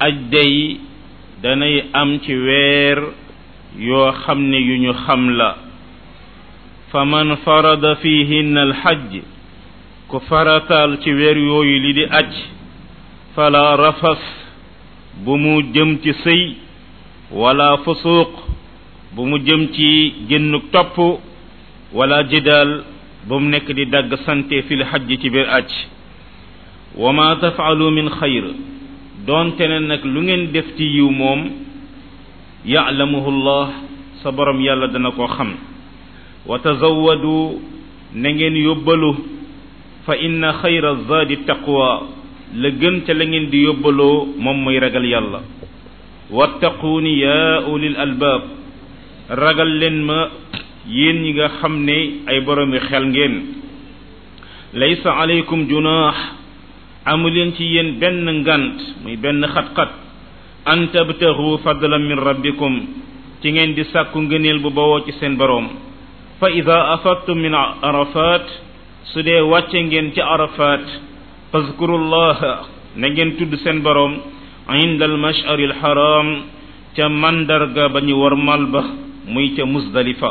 aj day danay am ci weer yoo xam ne yu ñu xam la fa man farada fihinna alxajj ku farataal ci weer yooyu li di aj fala rafas bu mu jëm ci sëy wala fusuuq bu mu jëm ci génn topp wala jidaal bu mu nekk di dagg sante fil xajj ci biir aj wa ma tafaalu min xayr doonte ne nag lu ngeen def ci yiw moom yaalamuhu llah sa borom yàlla dana ko xam wa tazawadu na ngeen yóbbalu fa inna xayra zaadi taqwa la gën ca la ngeen di yóbbaloo moom mooy ragal yàlla wattaquuni yaa ulil albaab ragal leen ma yéen ñi nga xam ne ay boroomi xel ngeen laysa alaykum junaax amu leen ci yéen benn ngant muy benn xat-xat an tabtaxu fadlan min rabbikum ci ngeen di sàkku ngëneel bu bawoo ci seen boroom fa ida afattum min arafat su dee wàcce ngeen ci arafat fazkurullaha na ngeen tudd seen boroom inda al mashari al haram ca mandarga ba ñu warmal ba muy ca musdalifa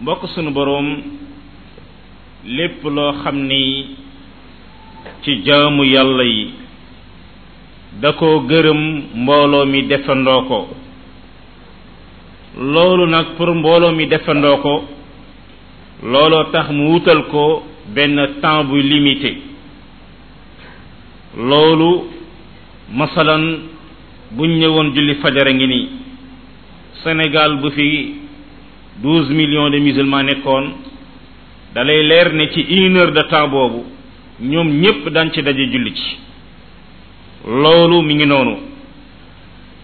mbokk sunu boroom lépp loo xam ni ci jaamu yàlla yi da koo gërëm mbooloo mi defandoo ko loolu nag pour mbooloo mi defandoo ko looloo tax mu wutal ko benn temps bu limité loolu masalan buñ ñëwoon julli fajar a ngi nii Sénégal bu fi douze millions de musulmans nekkoon da lay leer ne ci une heure de temps boobu ñoom ñépp daan ci daje julli ci loolu mi ngi noonu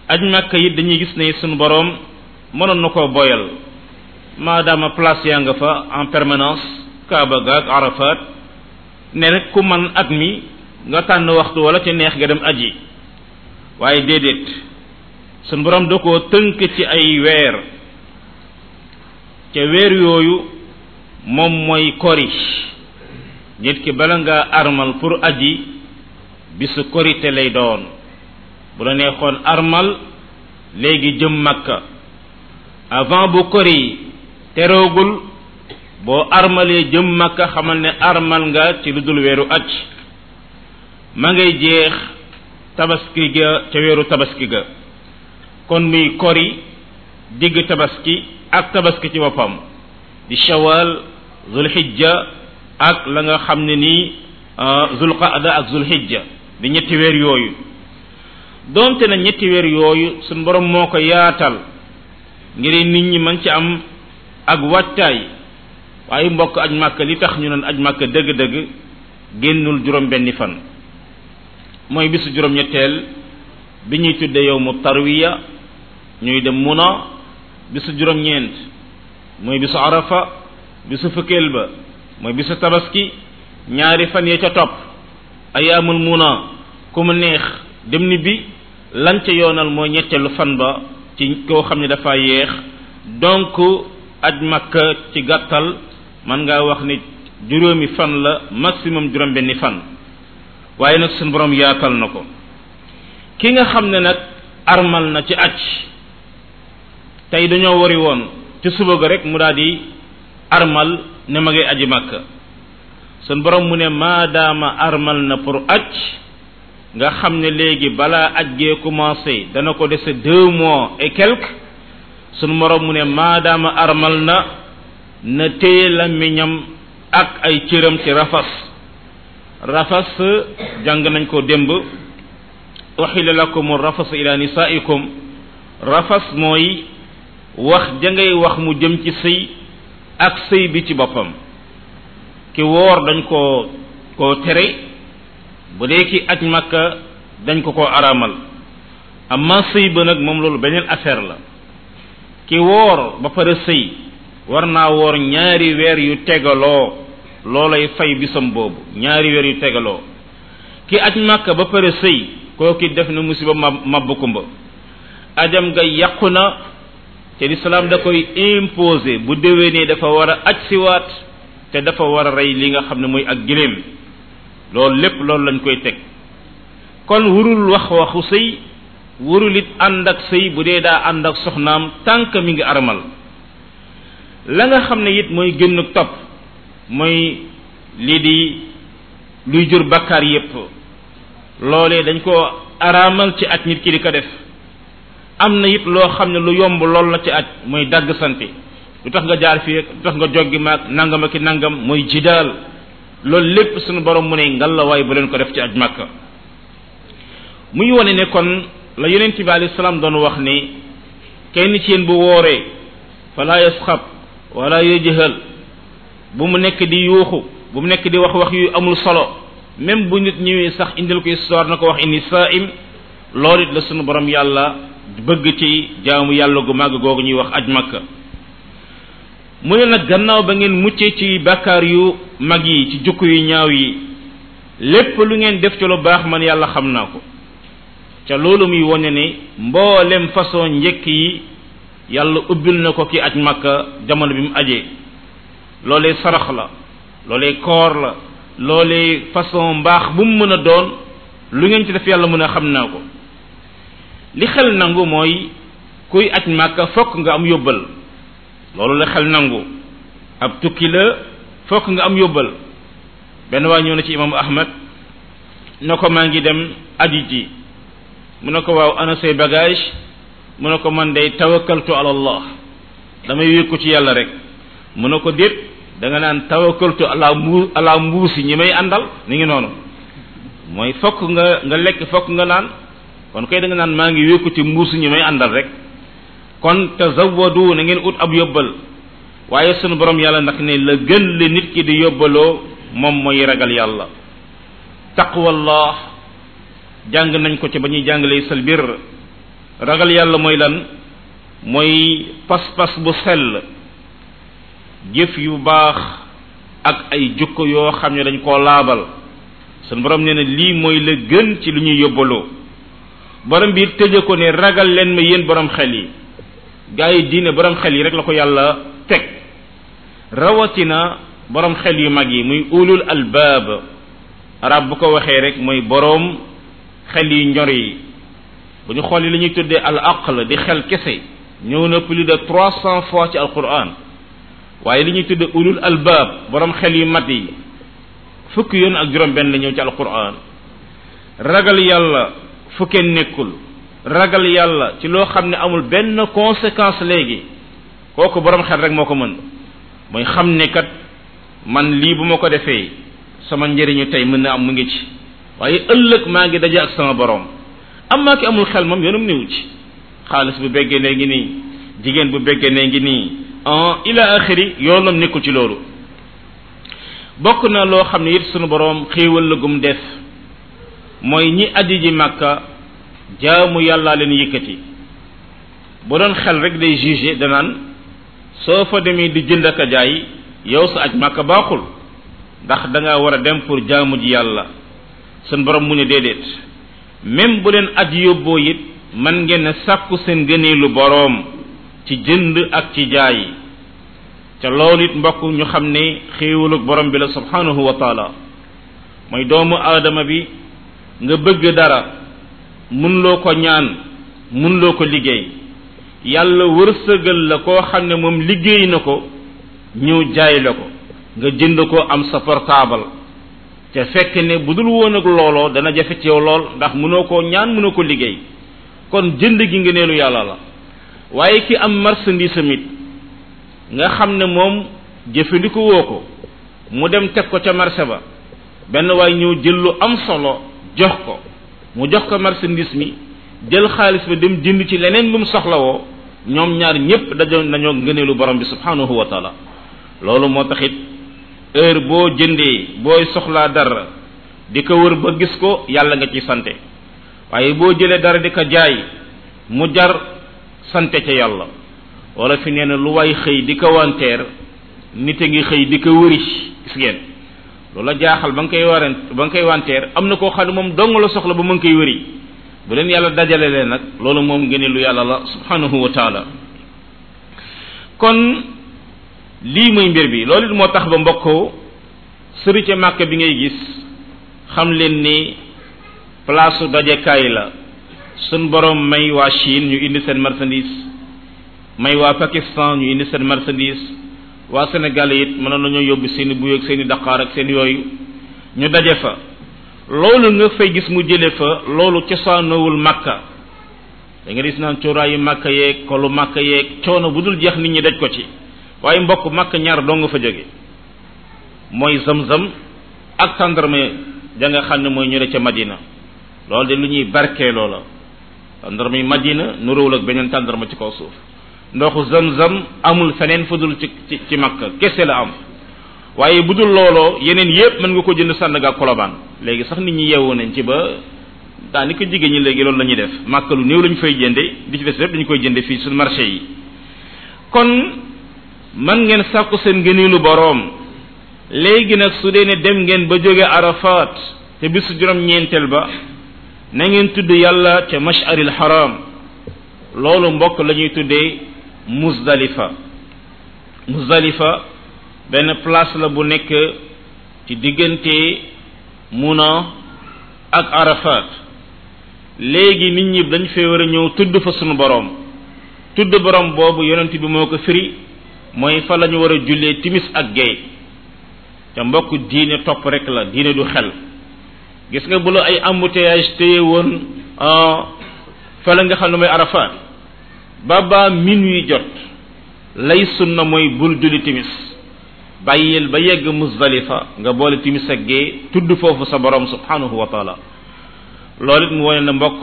aj Makka it dañuy gis ne sunu boroom mënoon na koo boyal maadaama place yaa nga fa en permanence Kaaba ga ak Arafat ne rek ku man at mi nga tànn waxtu wala te neex nga dem aji waaye déedéet sun borom da koo tënk ci ay weer ca weer yooyu moom mooy kori nit ki bala nga armal pour aji bisu korite lay doon bu la neexoon armal léegi jëm makka avant bu kori teroogul boo armalee jëm makka xamal ne armal nga ci lu dul weeru aj ma ngay jeex tabaski ga ca weeru tabaski ga kon muy kori digg tabaski ak tabaski ci boppam di shawal zulhijja ak la nga xam ne nii zulqaada ak zulhijja di ñetti weer yooyu doonte na ñetti weer yooyu suñ borom moo ko yaatal ngir nit ñi mën ci am ak wattaay waaye mbokk aj màkk li tax ñu naan aj màkk dëgg-dëgg génnul juróom benni fan mooy bisu juróom-ñetteel bi ñuy tudde yow mu tarwiya ñuy dem muna bisu juróom-ñeent mooy bisu arafa bisu fukkeel ba mooy bisu tabaski ñaari fan ya ca topp ayaamul muna ku mu neex dem ni bi lan ca yoonal mooy ñetteelu fan ba ci koo xam ne dafa yeex donc aj makka ci gàttal man ngaa wax ni juróomi fan la maximum juróom benni fan waaye nag suñu borom yaatal na ko ki nga xam ne nag armal na ci aj tey dañoo wari woon ci suba ga rek mu daal di armal ne ma ngay aji màkka sun borom mu ne maadaama armal na pour aj nga xam ne léegi balaa aj gee commencé dana ko dese deux mois et quelque sun borom mu ne maadaama armal na na téye làmmiñam ak ay cëram ci rafas rafas jàng nañ ko démb uxila lakum rafas ila nisaikum rafas mooy wax ja ngay wax mu jëm ci sëy ak sëy bi ci boppam ki woor dañ koo koo tere bu dee ki aj makka dañ ko koo araamal amma sëy ba nag moom loolu beneen affaire la ki woor ba pare sëy war naa woor ñaari weer yu tegaloo loolay fay bisam boobu ñaari weer yu tegaloo ki aj màkka ba pare sëy kooki def na musiba ma mabbu kumba ajam ga yàqu na te lislaam da koy imposé bu déwénee dafa war a aj siwaat te dafa war a rey li nga xam ne mooy ak giléem loolu lépp loolu lañ koy teg kon warul wax waxu sëy warul it ànd ak sëy bu dee daa ànd ak soxnaam tànk mi ngi armal la nga xam ne it mooy génn topp mooy lii di luy jur bakkaar yépp loolee dañ ko araamal ci at nit ki di ko def am na it loo xam ne lu yomb lool la ci at mooy dagg sante lu tax nga jaar fii lu tax nga joggi maag nangam ak i nangam mooy jidaal loolu lépp suñu borom mu ne ngalawaay bu leen ko def ci aj makka muy wane ne kon la yonent bi alayhi salaam doon wax ne kenn ci yéen bu wooree fala yasxab wala yajhal bu mu nekk di yuuxu bu mu nekk di wax wax yu amul solo même bu nit ñëwee sax indil ko histoire na ko wax inni saim loolu it la sunu borom yàlla bëgg ci jaamu yàlla gu màgg googu ñuy wax aj makka mu ne nag gannaaw ba ngeen muccee ci bàkkaar yu mag yi ci jukk yu ñaaw yi lépp lu ngeen def ci lu baax man yàlla xam naa ko ca loolu muy wone ne mboolem façon njëkk yi yàlla ubbil na ko ki aj makka jamono bi mu ajee loolee sarax la loolee koor la loolee façon mbaax bu mu mën a doon lu ngeen ci def yàlla mën a xam naa ko li xel nangu mooy kuy aj makka fokk nga am yóbbal loolu la xel nangu ab tukki la fokk nga am yóbbal benn waay ñëw na ci imaamu ahmad na ko maa ngi dem aji ji mu ne ko waaw ana say bagage mu ne ko man day tawakkaltu ala allah damay wékku ci yàlla rek mu ne ko déet da nga naan tawakkaltu ala mbu ala mbuusi ñi may àndal ni ngi noonu mooy fokk nga nga lekk fokk nga naan kon koy da nga naan maa ngi wékku ci mbuusi ñi may àndal rek kon tazawadu na ngeen ut ab yóbbal waaye sunu borom yàlla nag ne la gën li nit ki di yóbbaloo moom mooy ragal yàlla taqwallah jàng nañ ko ci ba ñuy jàngalee sal bir ragal yàlla mooy lan mooy pas-pas bu sell jëf yu baax ak ay jukko yoo xam ne dañ koo laabal sunu borom nee na lii mooy la gën ci lu ñuy yóbbaloo borom bi tëje ko ne ragal leen ma yéen borom xel yi gaa yi diine borom xel yi rek la ko yàlla teg rawatina borom xel yu mag yi muy ulul albaab arab bu ko waxee rek mooy borom xel yu ñor yi bu ñu xoolee li ñuy tuddee al aql di xel kese ñëw na plus de trois cent fois ci alquran waaye li ñuy tuddee ulul albaab borom xel yu mat yi fukki yoon ak juróom benn la ñëw ci alquran ragal yàlla fu kenn nekkul ragal yàlla ci loo xam ne amul benn conséquence léegi kooku borom xel rek moo ko mën mooy xam ne kat man lii bu ma ko defee sama njëriñu tey mën na am mu ngi ci waaye ëllëg maa ngi daje ak sama borom am maa ki amul xel moom yoonum niwu ci xaalis bu beggee nee ngi nii jigéen bu beggee nee ngi nii en ila axiri yoonam nekkul ci loolu bokk na loo xam ne it sunu boroom xéewal la gum def mooy ñi aji ji màkka jaamu yàllaa leen yëkkati bu doon xel rek day jugé danaan soo fa demee di jënd ak a jaay yow sa aj màkka baaxul ndax da nga war a dem pour jaamu ji yàlla sunu boroom mu ne déedéet même bu leen aj yóbboo it man ngeen a sàkku seen gëneelu boroom ci jënd ak ci jaay te loolu it mbokk ñu xam ne xéewalug borom bi la subhanahu wa taala mooy doomu aadama bi nga bëgg dara mun loo ko ñaan mun loo ko liggéey yàlla wërsëgal la koo xam ne moom liggéey na ko ñëw jaay la ko nga jënd ko am sa portable te fekk ne bu dul woon ak looloo dana jafe ci yow lool ndax mënoo koo ñaan mënoo ko liggéey kon jënd gi ngëneelu yàlla la waaye ki am marchandise am it nga xam ne moom jëfandiku woo ko mu dem teg ko ca marché ba benn waay ñëw jël lu am solo jox ko mu jox ko marchandise mi jël xaalis ba dem jënd ci leneen lu mu soxlawoo ñoom ñaar ñépp dajo dañoo ngëneelu borom bi subhanahu wa taala loolu moo taxit heure boo jëndee booy soxlaa dara di ko wër ba gis ko yàlla nga ci sante waaye boo jëlee dara di ko jaay mu jar sante ca yàlla wala fi nee na lu waay xëy di ko wanteer nit a ngi xëy di ko wëri gis ngeen lu la jaaxal ba nga koy waren ba nga koy wanteer am na koo xam ne moom dong la soxla ba mu ngi koy wëri bu leen yàlla dajale leen nag loolu moom ngeen lu yàlla la subhanahu wa taala kon lii muy mbir bi loolu it moo tax ba mbokk sëri ca màkk bi ngay gis xam leen ni place su dajekaay la sun borom may waa Chine ñu indi seen marchandise may waa Pakistan ñu indi seen marchandise waa Sénégal it mënoon nañoo yóbbu seeni buy ak seeni daqaar ak seen yooyu ñu daje fa loolu nga fay gis mu jële fa loolu cosaanoowul màkka da nga gis naan cuuraayu màkka yeeg kolu màkka yeeg coono bu dul jeex nit ñi daj ko ci waaye mbokk màkka ñaar doo nga fa jóge mooy zam-zam ak tàndarma ja nga xam ne mooy ñore ca madina loolu de lu ñuy barkee loola tàndarma yi madina nuróowul ak beneen tàndarma ci kaw suuf ndoxu zam-zam amul feneen fu dul ci ci ci makka kese la am waaye bu dul looloo yeneen yépp mën nga ko jënd Sandaga ak Kolobaan léegi sax nit ñi yeewu nañ ci ba daanaka jigéen ñi léegi loolu la ñuy def makka lu néew la ñu fay jënde di ci des lépp dañu koy jënde fii suñu marché yi kon man ngeen sàkku seen ngëneelu boroom léegi nag su dee ne dem ngeen ba jóge arafat te bisu juróom-ñeenteel ba na ngeen tudd yàlla ca masharil haram loolu mbokk la ñuy tuddee muzdalifa muzdalifa benn place la bu nekk ci diggante muna ak arafat léegi nit ñi dañ fee war a ñëw tudd fa sunu boroom tudd boroom boobu yonent bi moo ko firi mooy fa la ñu war a jullee timis ak gay te mbokk diine topp rek la diine du xel gis nga bu la ay embouteillage téye woon fa la nga xam ne mooy arafaat ba ba minuit jot lay sunna mooy bul julli timis bàyyil ba yegg musdalifa nga boole timis ak gee tudd foofu sa borom subhanahu wa taala loolu it mu wone na mbokk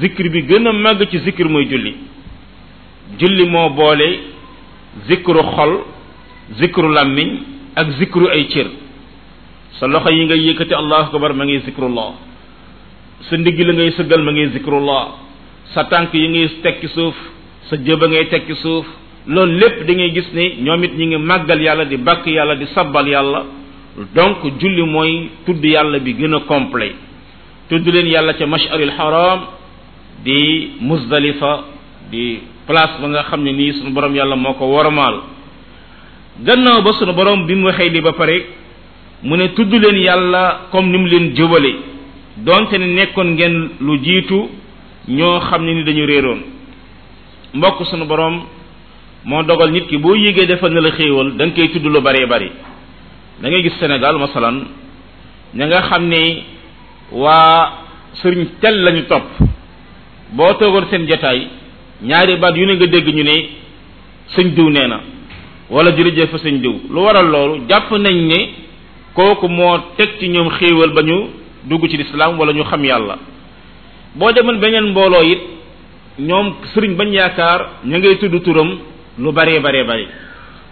zikr bi gën a màgg ci zikr mooy julli julli moo boole zikru xol zikru làmmiñ ak zikru ay cër sa loxo yi ngay yëkkati allahu akbar ma ngay zikrullah sa ndigg la ngay sëggal ma ngay zikrullah sa tànk yi ngay teg ci suuf sa jëba ngay teg ci suuf loolu lépp da ngay gis ni ñoom it ñi ngi màggal yàlla di bàkk yàlla di sabbal yàlla donc julli mooy tudd yàlla bi gën a complet tudd leen yàlla ca masharil haram di musdalifa di place ba nga xam ne nii sunu borom yàlla moo ko wormaal gannaaw ba sunu borom bi mu waxee li ba pare mu ne tudd leen yàlla comme ni mu leen jubale donte ne nekkoon ngeen lu jiitu ñoo xam ne ni dañu réeroon mbokk sunu borom moo dogal nit ki boo yégee defal na la xéewal da nga koy tudd lu baree bari da ngay gis Sénégal masalan ña nga xam ni waa sëriñ tel lañu topp boo toogoon seen jataay ñaari baat yu ne nga dégg ñu ne sëñ diw nee na wala jërëjëf fa sëñ diw lu waral loolu jàpp nañ ne kooku moo teg ci ñoom xéewal ba ñu dugg ci lislaam wala ñu xam yàlla boo demoon beneen mbooloo it ñoom sëriñ bañ yaakaar ña ngay tudd turam lu baree baree bari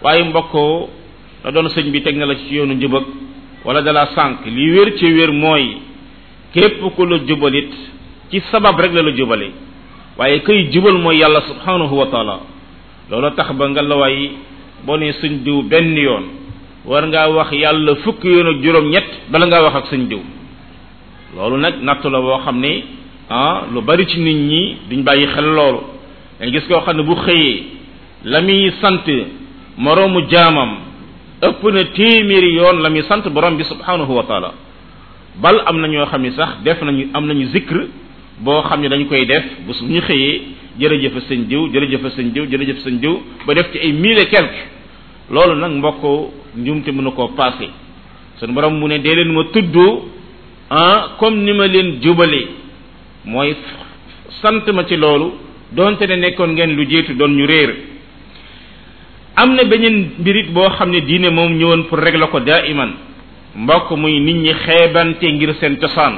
waaye mbokkoo la doon sëñ bi teg na la ci yoonu njubag wala dala sànq li wér ci wér mooy képp ku la jubalit ci sabab rek la la jubale waaye kay jubal mooy yàlla subhanahu wa taala loolu tax ba nga la waay boo ne sëñ diw benn yoon war ngaa wax yàlla fukki yoon ak juróom ñett bala ngaa wax ak sëñ diw loolu nag nattu la boo xam ne ah lu bari ci nit ñi duñ bàyyi xel loolu dañ gis koo xam ne bu xëyee la muy sant moroomu jaamam ëpp na téeméeri yoon la muy sant borom bi subhanahu wa taala bal am na ñoo xam ne sax def nañu am nañu zikr boo xam ne dañ koy def bu su ñu xëyee jërëjëf sëñ diw jërëjëf sëñ diw jërëjëf sëñ diw ba def ci ay mille et quelque loolu nag mbokk njuumte mënu koo passé sunu borom mu ne dee leen ma tudd ah comme ni ma leen jubale mooy sant ma ci loolu doonte ne nekkoon ngeen lu jiitu doon ñu réer am na beneen mbirit boo xam ne diine moom ñëwoon pour régler ko daa iman mbokk muy nit ñi xeebante ngir seen cosaan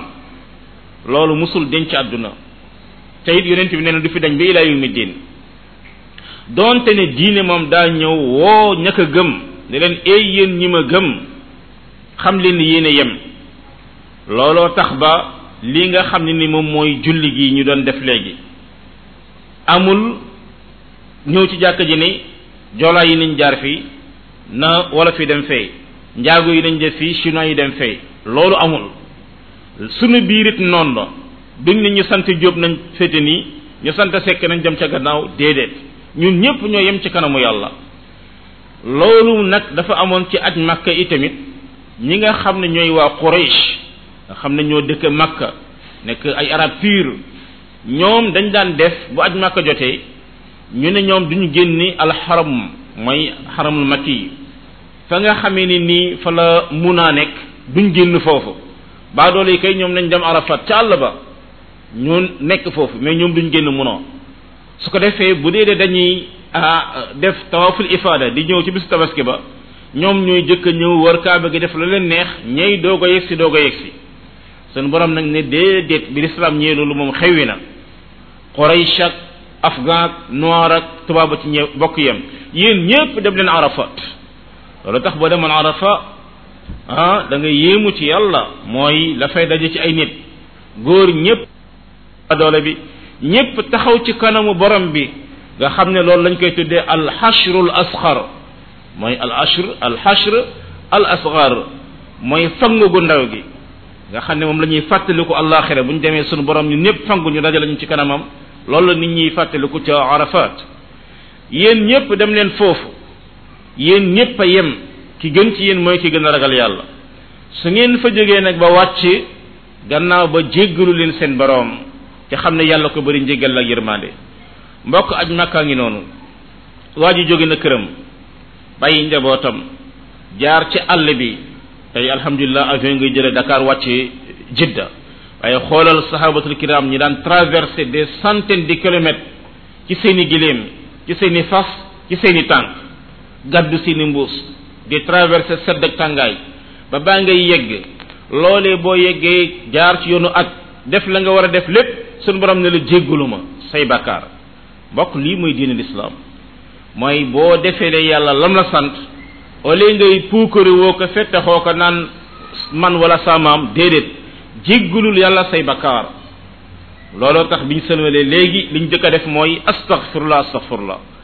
loolu musul denc àdduna te it yonent bi nee na du fi dañ ba ilaa yawmi diin doonte ne diine moom daa ñëw woo ñaka gëm ne leen éey yéen ñi ma gëm xam leen ni yéen a yem looloo tax ba li nga xam ne ni moom mooy julli gi ñu doon def léegi amul ñëw ci jàkk ji ni joolaa yi nañ jaar fii na wala fi dem fee njaago yi nañ def fii chinois yi dem fee loolu amul sunu biirit noonu la duñ ne ñu sant jóob nañ féete nii ñu sant sekk nañ dem ca gannaaw déedéet ñun ñépp ñoo yem ci kanamu yàlla loolu nag dafa amoon ci aj makka yi tamit ñi nga xam ne ñooy waa Quraysh nga xam ne ñoo dëkk makka nekk ay arab pur ñoom dañ daan def bu aj makka jotee ñu ne ñoom duñu génni alxaram mooy xaramul makki yi fa nga xamee ni nii fa la munaa nekk duñ génn foofu baa doole yi kay ñoom nañ dem arafat ca àll ba ñu nekk foofu mais ñoom duñ génn munoo su ko defee bu dee de dañuy def tawaful ifaada di ñëw ci bisu tabaski ba ñoom ñooy jëkk a ñëw war kaaba gi def la leen neex ñay doog a yegg si doog a yegg si seen borom nag ne déedéet bi lislaam ñëwee loolu moom xewwi na Quraysh ak afghan ak noir ak tubaab ci ñe bokk yem yéen ñëpp dem leen arafat loolu tax boo demoon arafa ah da nga yéemu ci yàlla mooy la fay daje ci ay nit góor ñëpp doole bi ñépp taxaw ci kanamu borom bi nga xam ne loolu lañ koy tuddee al xashrul asxar mooy al ashr al xashr al asxar mooy fang gu ndaw gi nga xam ne moom la ñuy fàttaliku àllaaxira bu ñu demee sunu borom ñu ñëpp fangu ñu dajale ñu ci kanamam loolu la nit ñuy fàttaliku ca arafat yéen ñëpp dem leen foofu yéen ñëpp a yem ki gën ci yéen mooy ki gën a ragal yàlla su ngeen fa jógee nag ba wàcc gannaaw ba jéggalu leen seen boroom te xam ne yàlla ko bëri njéggal la yërmande mbokk aj makkaa ngi noonu waa ji jóge na këram bàyyi njabootam jaar ci àll bi tey alhamdulilah avion ngay jële Dakar wàcc Jidda waaye xoolal sahabatul kiram ñi daan traversé des centaines de kilomètres ci seeni giléem ci seeni fas ci seeni tànk gàddu seeni mbuus di traversé sedd ak tàngaay ba baa ngay yegg loolee boo yeggee jaar ci yoonu at def la nga war a def lépp sunu borom ne la jéggalu ma say bakkaar mbokk lii mooy diine lislaam mooy boo defeele yàlla lam la sant au lieu ngay puukari woo ko fettaxoo ko naan man wala samaam déedéet jéggalul yàlla say bakkaar looloo tax biñ sëlmalee léegi liñ jëkk a def mooy astaghfirullah astaghfirullah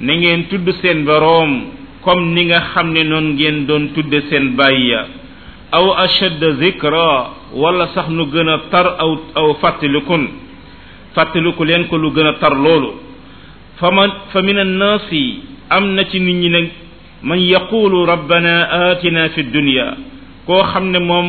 na ngeen tudd seen boroom comme ni nga xam ne noonu ngeen doon tudde seen baay ya aw ashadda zikra wala sax nu gën a tar aw aw fàttalikun fàttaliku leen ko lu gën a tar loolu fa man fa min annaasi am na ci nit ñi nag man yaqulu rabbana atina fi dunya koo xam ne moom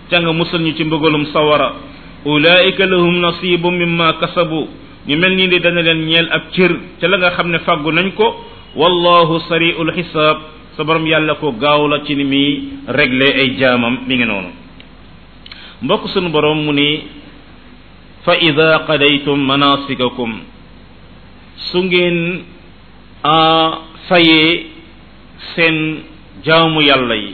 ca nga musal ñu ci mbëggalum sawara ulaika lahum nasibum mimma kasabu ñu mel nii de dana leen ñeel ab cër ca la nga xam ne fàggu nañ ko wallahu sariul xisaab sa borom yàlla ko gaaw la ci ni muy réglé ay jaamam mi ngi noonu mbokk sunu borom mu ni fa ida qadaytum manasikakum su ngeen a fayee seen jaamu yàlla yi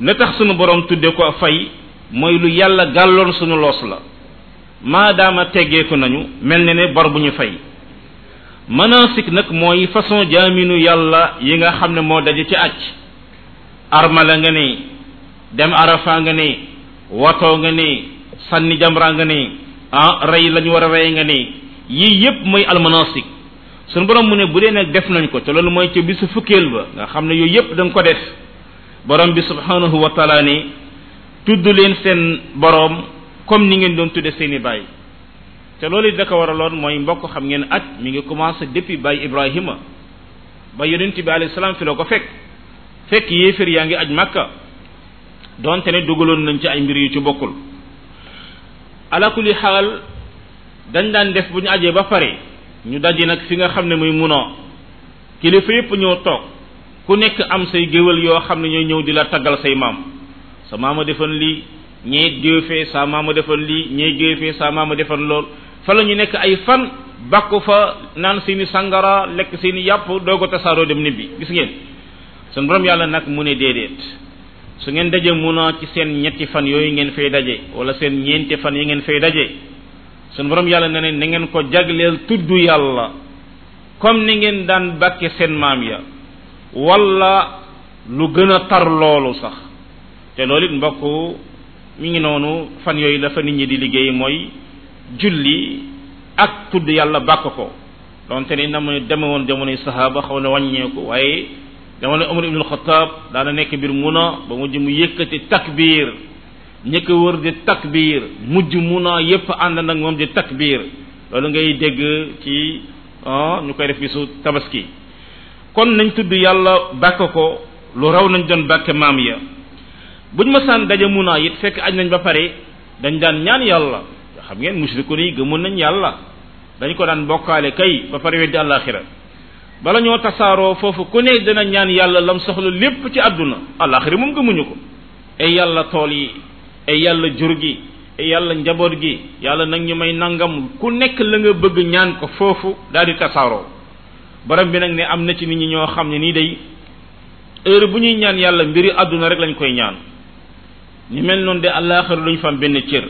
la tax sunu borom tudde ko fay mooy lu yàlla gàlloon sunu loos la maadaama teggeeku nañu mel ne ne bor bu ñu fay manasik nag mooy façon jaaminu yàlla yi nga xam ne moo daje ci aj armala nga ne dem arafa nga ne watoo nga ne sànni jamra nga ne ah rey lañu war a rey nga ne yii yépp mooy almanasik sunu borom mu ne bu dee nag def nañ ko te loolu mooy ca bisu fukkeel ba nga xam ne yooyu yépp da nga ko def borom bi subhanahu wa taala ne tudd leen seen borom comme ni ngeen doon tudde seeni baay te loolu it da ko waraloon mooy mbokk xam ngeen at mi ngi commencé depuis baay Ibrahima ba yonent bi alayhi salaam fi la ko fekk fekk yéefér yaa ngi aj Makka donte ne dugaloon nañ ci ay mbir yu ci bokkul ala kulli xaal dañ daan def bu ñu ajee ba pare ñu daje nag fi nga xam ne muy munoo kilifa yépp ñoo toog ku nekk am say géwél yoo xam ne ñooy ñëw di la taggal say maam sa maama defan lii ñee géew fee sa maama defan lii ñee géew fee sa maama defan lool fa la ñu nekk ay fan bàkku fa naan seeni sangara lekk seeni yàpp doog a tasaaroo dem nibbi gis ngeen seen borom yàlla nag mu ne déedéet su ngeen daje mun a ci seen ñetti fan yooyu ngeen fay daje wala seen ñeenti fan yi ngeen fay daje seen borom yàlla ne ne na ngeen ko jagleel tudd yàlla comme ni ngeen daan bàkke seen maam ya wala lu gën a tar loolu sax te loolu it mbokk mi ngi noonu fan yooyu la fa nit ñi di liggéey mooy julli ak tudd yàlla bàkk ko donte ni na mu deme woon jamonoy sahaaba xaw na wàññeeku waaye jamono Umar ibnul Xataab daana nekk mbir muna ba mujj mu yëkkati takbiir ñi ko wër di takbiir mujj muna yépp ànd nag moom di takbiir loolu ngay dégg ci ah ñu koy def bisu tabaski kon nañ tudd yàlla bàkk ko lu raw nañ doon bàkke maam ya buñ masaan daje munaa it fekk añ nañ ba pare dañ daan ñaan yàlla xam ngeen musriku yi gëmoon nañ yàlla dañ ko daan bokkaale kay ba pare weddi àllaaxira bala ñoo tasaaroo foofu ku ne dana ñaan yàlla lam soxla lépp ci àdduna àllaaxira moom gëmuñu ko e yàlla tool yi e yàlla jur gi e yàlla njaboot gi yàlla nag ñu may nangam ku nekk la nga bëgg ñaan ko foofu daal di tasaaroo borom bi nag ne am na ci nit ñi ñoo xam ne nii day heure bu ñuy ñaan yàlla mbiri àdduna rek lañ koy ñaan ñu mel noonu de àllaaxira luñ fa am benn cër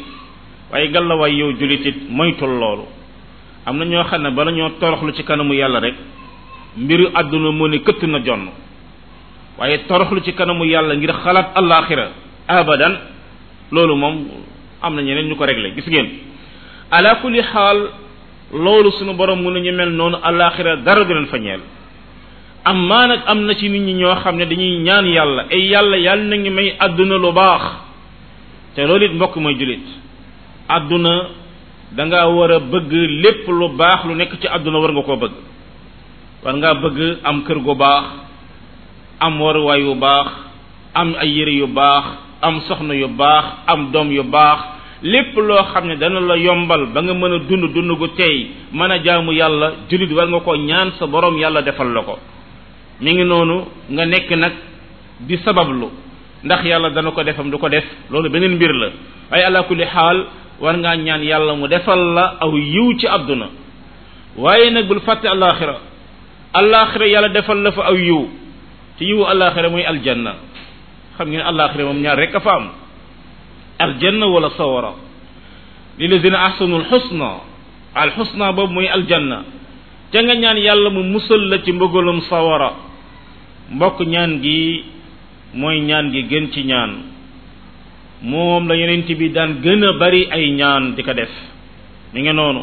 waaye gàllawaay yow julitit moytul loolu am na ñoo xam ne bala ñoo toroxlu ci kanamu yàlla rek mbiru àdduna moo ne këtt na jonn waaye toroxlu ci kanamu yàlla ngir xalaat alaxira abadan loolu moom am na ñeneen ñu ko réglé gis ngeen ala kulli xaal loolu sunu borom mun nañu mel noonu alaxira dara du leen fa ñeel am maa nag am na ci nit ñi ñoo xam ne dañuy ñaan yàlla ay yàlla yàlla na ngi may àdduna lu baax te loolu it mbokk mooy julit àdduna da nga war a bëgg lépp lu baax lu nekk ci àdduna war nga koo bëgg war ngaa bëgg am kër gu baax am waruwaay yu baax am ay yére yu baax am soxna yu baax am doom yu baax lépp loo xam ne dana la yombal ba nga mën a dund dund gu tey mën a jaamu yàlla jullit war nga ko ñaan sa borom yàlla defal la ko mi ngi noonu nga nekk nag di sabablu ndax yàlla dana ko defam du ko def loolu beneen mbir la waaye ala kulli xaal war ngaa ñaan yàlla mu defal la aw yiw ci àdduna waaye nag bul fàtte alaxira alaxira yàlla defal la fa aw yiw ci yiwu alaxira muy aljanna xam ngeen alaxira moom ñaar rek a fa am aljanna wala sawara li lazina ahsanu alxusna alxusna boobu muy aljanna ca nga ñaan yàlla mu musal la ci mbëggalum sawara mbokk ñaan gi mooy ñaan gi gën ci ñaan moom la yonent bi daan gën a bari ay ñaan di ko def mi nga noonu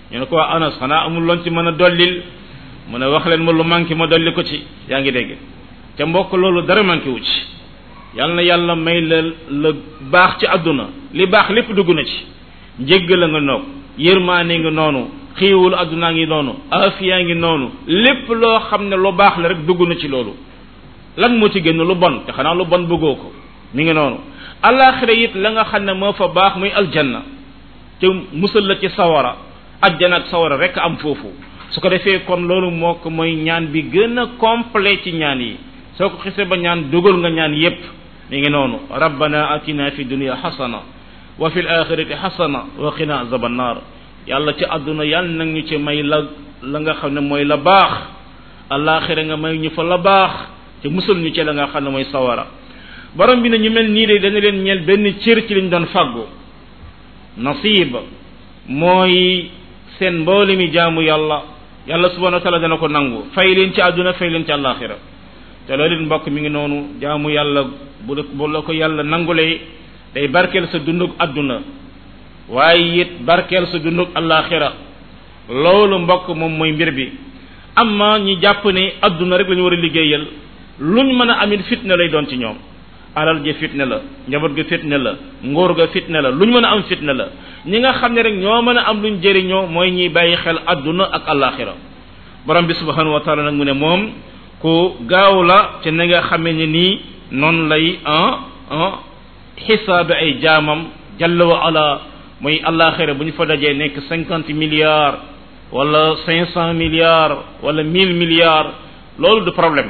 ñu ne ko waa anas xanaa amul loon ci mën a dollil mu ne wax leen ma lu manqué ma dolli ko ci yaa ngi dégg te mbokk loolu dara manqué wu ci yal na yàlla may la la baax ci àdduna li baax lépp dugg na ci njégg la nga noog yërmaane nga noonu xiiwul àdduna ngi noonu afiya ngi noonu lépp loo xam ne lu baax la rek dugg na ci loolu lan moo ci génn lu bon te xanaa lu bon bëggoo ko mi ngi noonu alaxira it la nga xam ne moo fa baax muy aljanna te musal la ci sawara ajjana ak sawara rek am foofu su ko defee kon loolu moo ko mooy ñaan bi gën a complet ci ñaan yi soo ko xisee ba ñaan dugal nga ñaan yépp mi ngi noonu rabbana atina fi dunia xasana wa fi alaxirati xasana wa qina azaba annar yàlla ci àdduna yàlla nag ñu ci may la la nga xam ne mooy la baax alaxira nga may ñu fa la baax te musul ñu ci la nga xam ne mooy sawara borom bi ne ñu mel nii de dana leen ñeel benn cër ci liñ doon fàggu nasiba mooy seen mboole mi jaamu yàlla yàlla subhanahu wa taala dana ko nangu fay leen ci àdduna fay leen ci àllaaxira te loolu it mbokk mi ngi noonu jaamu yàlla bu bu la ko yàlla nangulee day barkeel sa dundug àdduna waaye it barkeel sa dundug àllaaxira loolu mbokk moom mooy mbir bi amma ñi jàpp ne àdduna rek la ñu war a liggéeyal luñ mën a amit fitna lay doon ci ñoom alal ja fitna la njaboot ga fitna la ngóor ga fitna la lu ñu mën a am fitna la ñi nga xam ne rek ñoo mën a am luñ jëriñoo mooy ñiy bàyyi xel adduna ak alaxira borom bi subhanahu wa taala nag mu ne moom ku gaaw la ci na nga xamee ne nii noonu lay ah ah xisaabe ay jaamam jalla wa ala mooy alaxira bu ñu fa dajee nekk cinquante milliards wala cinq cent milliards wala mille milliards loolu du problème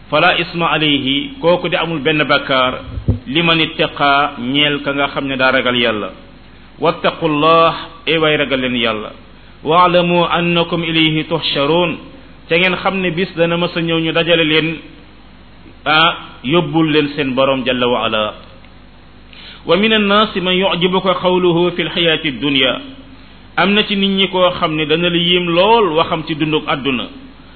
fala isma alayhi kooku de amul benn bakkaar li man ittaqa ñeel ka nga xam ne daa ragal yàlla wattaqullah ay waay ragal leen yàlla waalamu annakum ilayhi tuhsharun te ngeen xam ne bis dana mës a ñëw ñu dajale leen ah yóbbul leen seen borom jalla wa ala wa min annaasi man yujibuka qawluhu fi lxayaati dunya am na ci nit ñi koo xam ne dana la yéem lool waxam ci dunduk àdduna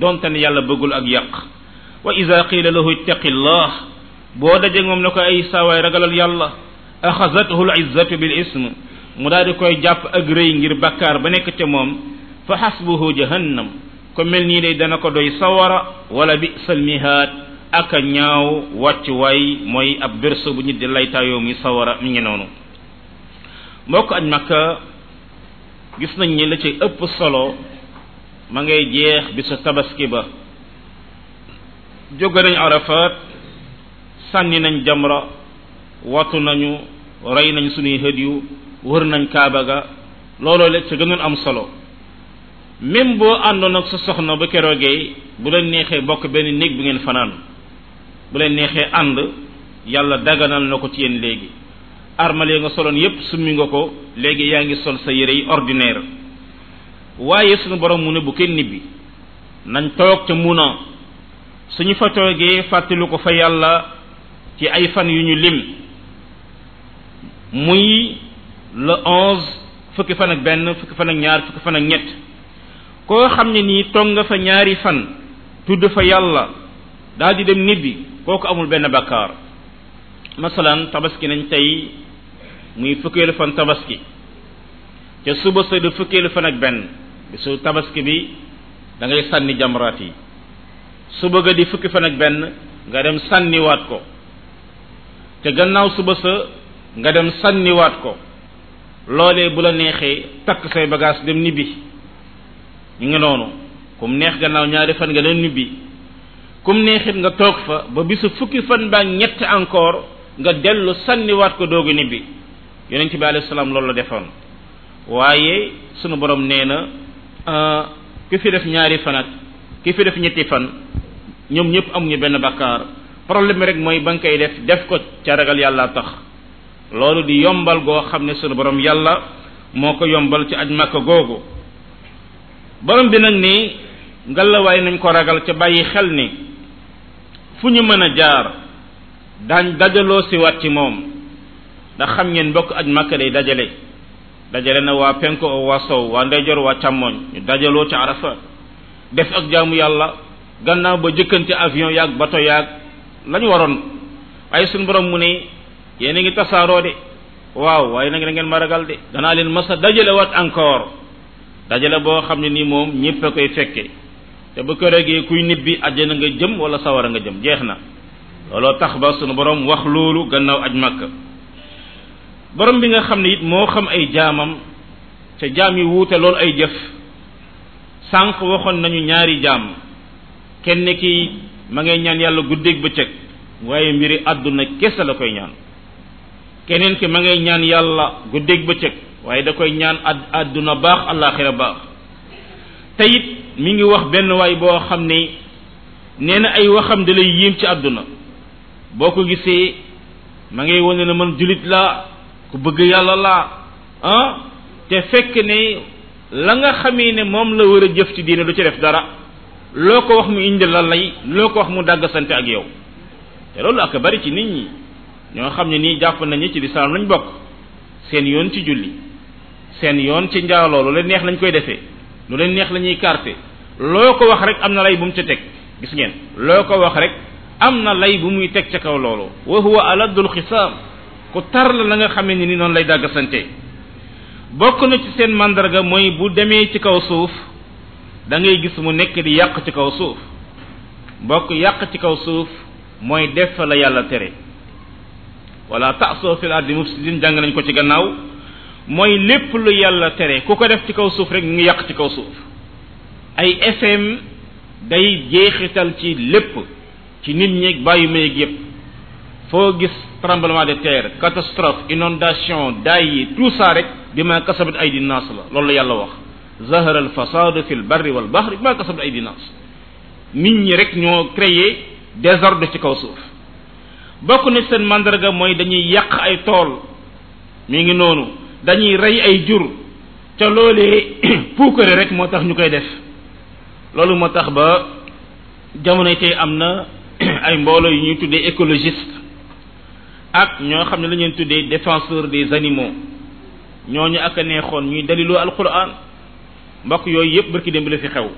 donte ne yàlla bëggul ak yàq wa ida qiila lahu ittaqi llah boo dajee moom ne ko ay saawaay ragalal yàlla axasathu l izzatu bil ism mu daal di koy jàpp ak rëy ngir bakkaar ba nekk ca moom fa xasbuhu jahannam ko mel nii day dana ko doy sawara wala bi salmihaat ak a ñaaw wàcc waay mooy ab berso bu nit di laytaayoo muy sawara mi ngi noonu mbokk aj makka gis nañ ni la ci ëpp solo ma ngay jeex bisu tabaski ba jóge nañ arafat sànni nañ jamra watu nañu rey nañ suñuy hëd yu wër nañ kaaba ga looloo la ca gënoon am solo même boo àndoon ak sa soxna ba keroogee bu leen neexee bokk benn néeg bu ngeen fanaan bu leen neexee ànd yàlla daganal na ko ci yéen léegi armal ya nga soloon yépp summi nga ko léegi yaa ngi sol sa yére yi ordinaire waaye suñu borom mu ne bu kenn nibbi nañ toog ca muna suñu fa toogee fàttali ko fa yàlla ci ay fan yu ñu lim muy le onze fukki fan ak benn fukki fan ak ñaar fukki fan ak ñett koo xam ne nii toog nga fa ñaari fan tudd fa yàlla daal di dem nibbi kooku amul benn bakkaar masalan tabaski nañ tey muy fukkeelu fan tabaski ca suba sa du fukkeelu fan ak benn bisu tabaski bi da ngay sànni jamraat yi suba ga di fukki fan ak benn nga dem sànniwaat ko te gannaaw suba sa nga dem sànniwaat ko loolee bu la neexee takk say bagage dem nibbi ñu ngi noonu kum neex gannaaw ñaari fan nga dem nibbi kum neexit nga toog fa ba bisu fukki fan baa ñett encore nga dellu sànniwaat ko doogu nibbi yonent bi alayhi salaam loolu la defoon waaye sunu borom nee na ki fi def ñaari fan ak ki fi def ñetti fan ñoom ñëpp amuñu benn bakkaar problème rek mooy ba nga koy def def ko ca ragal yàlla tax loolu di yombal goo xam ne sunu borom yàlla moo ko yombal ci aj màkk googu borom bi nag ni ngalawaay nañ ko ragal ca bàyyi xel ni fu ñu mën a jaar daañ dajaloo si waat ci moom ndax xam ngeen mbokk aj màkka day dajale dajale na waa penko o waa sow waa ndeyjoor waa càmmooñ ñu dajaloo ci arafa def ak jaamu yàlla gannaaw ba jëkkante avion yaag bato yaag lañu waroon waaye suñu borom mu ne yéen a ngi tasaaroo de waaw waaye nag na ngeen ma ragal de danaa leen mas a dajale waat encore daje la boo xam ne nii moom ñëpp a koy fekke te bu ko regee kuy nit bi àjjana nga jëm wala sawara nga jëm jeex na looloo tax ba sunu borom wax loolu gannaaw aj màkk borom bi nga xam ne it moo xam ay jaamam te jaam yi wuute loolu ay jëf sànq waxoon nañu ñaari jaam kenn ki ma ngay ñaan yàlla guddeeg bëccëg waaye mbiri àdduna kese la koy ñaan keneen ki ma ngay ñaan yàlla guddeeg bëccëg waaye da koy ñaan ad àdduna baax àllaaxira baax te it mi ngi wax benn waay boo xam ne nee na ay waxam da lay yéem ci àdduna boo ko gisee ma ngay wane ne man julit laa ku bëgg yàlla laa ah te fekk ne la nga xamee ne moom la war a jëf ci diine du ci def dara loo ko wax mu indi la lay loo ko wax mu dàgg sante ak yow te loolu ak bari ci nit ñi ñoo xam ne nii jàpp nañu ci lislaam lañ bokk seen yoon ci julli seen yoon ci njaaloo lu leen neex lañ koy defee lu leen neex la ñuy carte loo ko wax rek am na lay bu mu ca teg gis ngeen loo ko wax rek am na lay bu muy teg ca kaw loolu wa huwa aladul xisaam ku tar la na nga xamee ni ni noonu lay dàgg sante bokk na ci seen mandarga mooy bu demee ci kaw suuf da ngay gis mu nekk di yàq ci kaw suuf bokk yàq ci kaw suuf mooy def fa la yàlla tere wala taasoo fil ardi mufsidin jàng nañ ko ci gannaaw mooy lépp lu yàlla tere ku ko def ci kaw suuf rek ngi yàq ci kaw suuf ay FM day jeexital ci lépp ci nit ñeeg bàyyi meeg yépp foo gis tremblement de terre catastrophe inondation daay yi tout ça rek bi ma kasabat ay di naas la loolu la yàlla wax zahara al fasadu fi l barri wal bahri bi ma kasabat ay di naas nit ñi rek ñoo créer désordre ci kaw suuf bokk na seen mandarga mooy dañuy yàq ay tool mi ngi noonu dañuy rey ay jur ca loolee puukare rek moo tax ñu koy def loolu moo tax ba jamono tey am na ay mbooloo yu ñuy tuddee écologiste ak ñoo xam ne la ñuy tuddee défenseur des animaux ñooñu ak a neexoon ñuy daliloo alquran mbokk yooyu yëpp barki démb la fi xew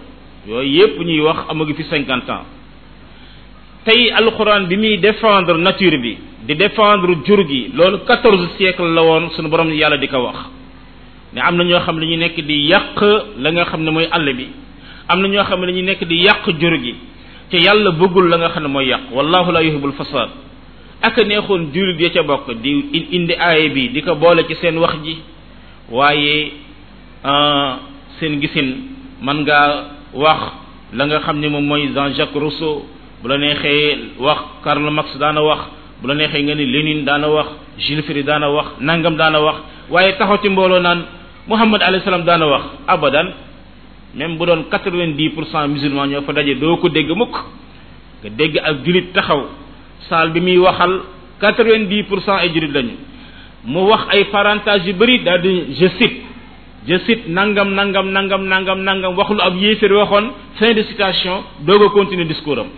yooyu yëpp ñuy wax amagu fi cinquante ans tey alxuraan bi muy défendre nature bi di défendre jur gi loolu quatorze siècle la woon sunu borom yàlla di ko wax ne am na ñoo xam ne ñu nekk di yàq la nga xam ne mooy àll bi am na ñoo xam ne ñu nekk di yàq jur gi te yàlla bëggul la nga xam ne mooy yàq wallahu la yuhibbul fasad ak neexoon jullit ya ca bokk di indi aaye bi di ko boole ci seen wax ji waaye seen gisin man ngaa wax la nga xam ne moom mooy Jean-Jacques Rousseau bu la neexee wax Karl Marx daana wax bu la neexee nga ni Lénine daana wax Jules Ferry daana wax nangam daana wax waaye taxaw ci mbooloo naan Muhammad alayhi salaam daana wax abadan même bu doon quatre-vingt-dix pour cent musulman ñoo fa daje doo ko dégg mukk nga dégg ak julit taxaw saal bi muy waxal quatre-vingt-dix pour cent ay jullit lañu mu wax ay parentage yu bëri daal di je cite je cite nangam nangam nangam nangam nangam wax lu ab yéeféer waxoon fin de citation doog a continuer discours am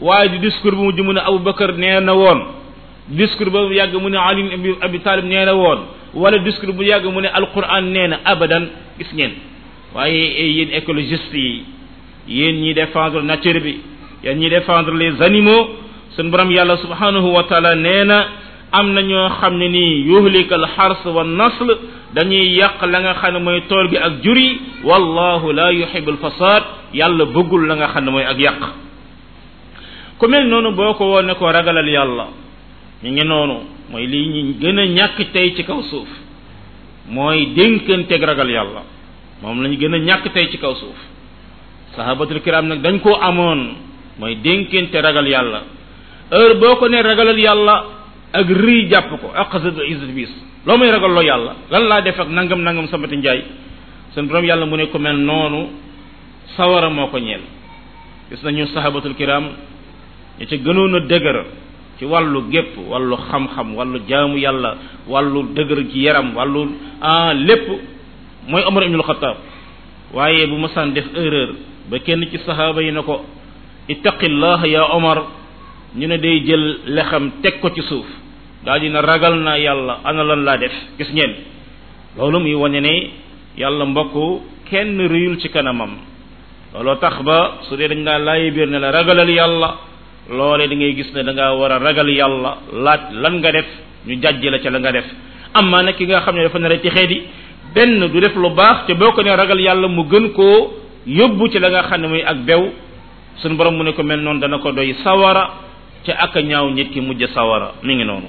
waaye di discours bu mujj mu ne Aboubacar nee na woon discours ba mu yàgg mu ne Ali ibn Abi Talib nee na woon wala discours bu yàgg mu ne alquran nee na abadan gis ngeen waaye yéen écologiste yi yéen ñi défendre nature bi yéen ñi défendre les animaux sun borom yàlla subhanahu wa taala nee na am na ñoo xam ne nii yuhlika al xars wa nasl dañuy yàq la nga xam ne mooy tool bi ak jur yi wallahu la yuhibu alfasad yàlla bëggul la nga xam ne mooy ak yàq ku mel noonu boo ko woon ne ko ragalal yàlla mi ngi noonu mooy lii ñu gën a ñàkk tey ci kaw suuf mooy dénkanteeg ragal yàlla moom lañu gën a ñàkk tey ci kaw suuf sahabatul kiram nag dañ koo amoon mooy dénkente ragal yàlla heure boo ko ne ragalal yàlla ak rëy jàpp ko ak xasadu izzat bis loo may ragal loo yàlla lan laa def ak nangam nangam samati njaay seen borom yàlla mu ne ko mel noonu sawara moo ko ñeel gis nañu sahabatul kiram ña ca gënoon a dëgër ci wàllu gépp wàllu xam-xam wàllu jaamu yàlla wàllu dëgër ci yaram wàllu ah lépp mooy Omar ibnul Xataab waaye bu masaan def erreur ba kenn ci saxaaba yi na ko ittaqillaha ya Omar ñu ne day jël lexam teg ko ci suuf daal dina ragal naa yàlla ana lan laa def gis ngeen loolu muy wane ne yàlla mbokk kenn rëyul ci kanamam looloo tax ba su dee dañ laa laayi biir ne la ragalal yàlla loole da ngay gis ne da ngaa war a ragal yàlla laaj lan nga def ñu jàjje la ca la nga def amma nag ki nga xam ne dafa nar a texee di benn du def lu baax te boo ko ne ragal yàlla mu gën koo yóbbu ci la nga xam ne muy ak bew suñu borom mu ne ko mel noonu dana ko doy sawara te ak a ñaaw nit ki mujj sawara mi ngi noonu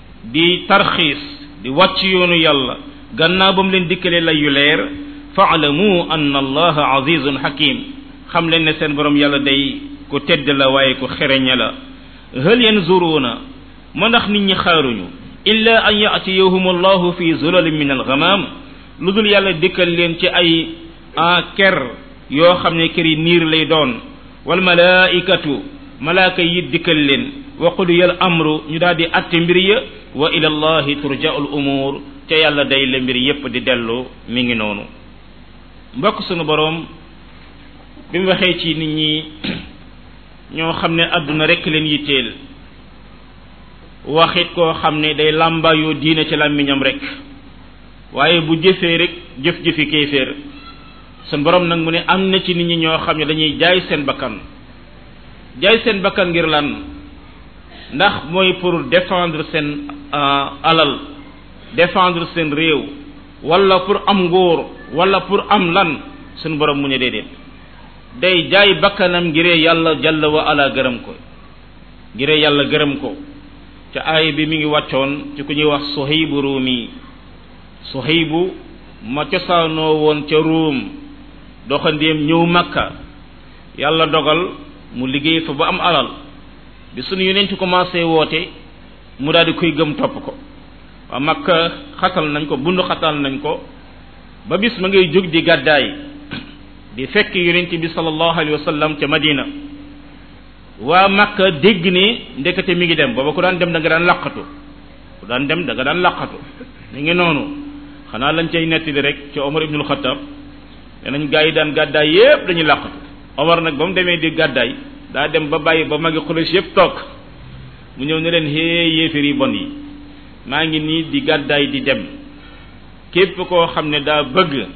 di tarxiis di wàcc yoonu yàlla gannaaw ba mu leen dikkalee lay yu leer faalamu anna allaha azizun hakim xam leen ne seen borom yàlla day ku tedd la waaye ku xereña la hal yanzuruuna ma ndax nit ñi xaaruñu illa an yatiyahum allahu fi zulalin min alghamam lu dul yàlla dikkal leen ci ay a ker yoo xam ne kër yi niir lay doon wal malaikatu malaaka yi dikkal leen wa qudiyal amru ñu daal di atte mbir ya wa ila allahi turjaul umur ca yàlla day la mbir yépp di dellu mi ngi noonu mbokk sunu boroom bi mu waxee ci nit ñi ñoo xam ne àdduna rekk leen yitteel waxit koo xam ne day làmbaayoo diine ci làmmiñam rekk waaye bu jëfee rek jëf jëfi kéeféer sun borom nag mu ne am na ci nit ñi ñoo xam ne dañuy jaay seen bakkan jaay seen bakkan ngir lan ndax mooy pour défendre seen alal défendre seen réew wala pour am nguur wala pour am lan suñu borom mu ne déedéet day jaay bakkanam ngiree yàlla jalla wa ala gërëm ko ngiree yàlla gërëm ko ca aaya bi mi ngi wàccoon ci ku ñuy wax Suhaybu Ruumi Suhaybu ma cosaanoo woon ca Ruum doxandéem ñëw Makka yàlla dogal mu liggéey fa ba am alal bi sunu yonent commencé woote mu daal di koy gëm topp ko waa Makka xatal nañ ko bundu xatal nañ ko ba bis ma ngay jóg di gàddaay di fekk yonent bi sallallahu alayhi wa sallam ca Madina waa Makka dégg ni ndekete mi ngi dem booba ku daan dem da nga daan laqatu ku daan dem da nga daan laqatu mi ngi noonu xanaa lañ cay nettali rek ci Omar ibnul Xattaab danañ gaa yi daan gàddaay yépp dañuy laqatu Omar nag ba mu demee di gàddaay daa dem ba bàyyi ba magi Quraysh yépp toog mu ñëw ne leen hee yéeféer yi bon yi maa ngi nii di gàddaay di dem képp koo xam ne daa bëgg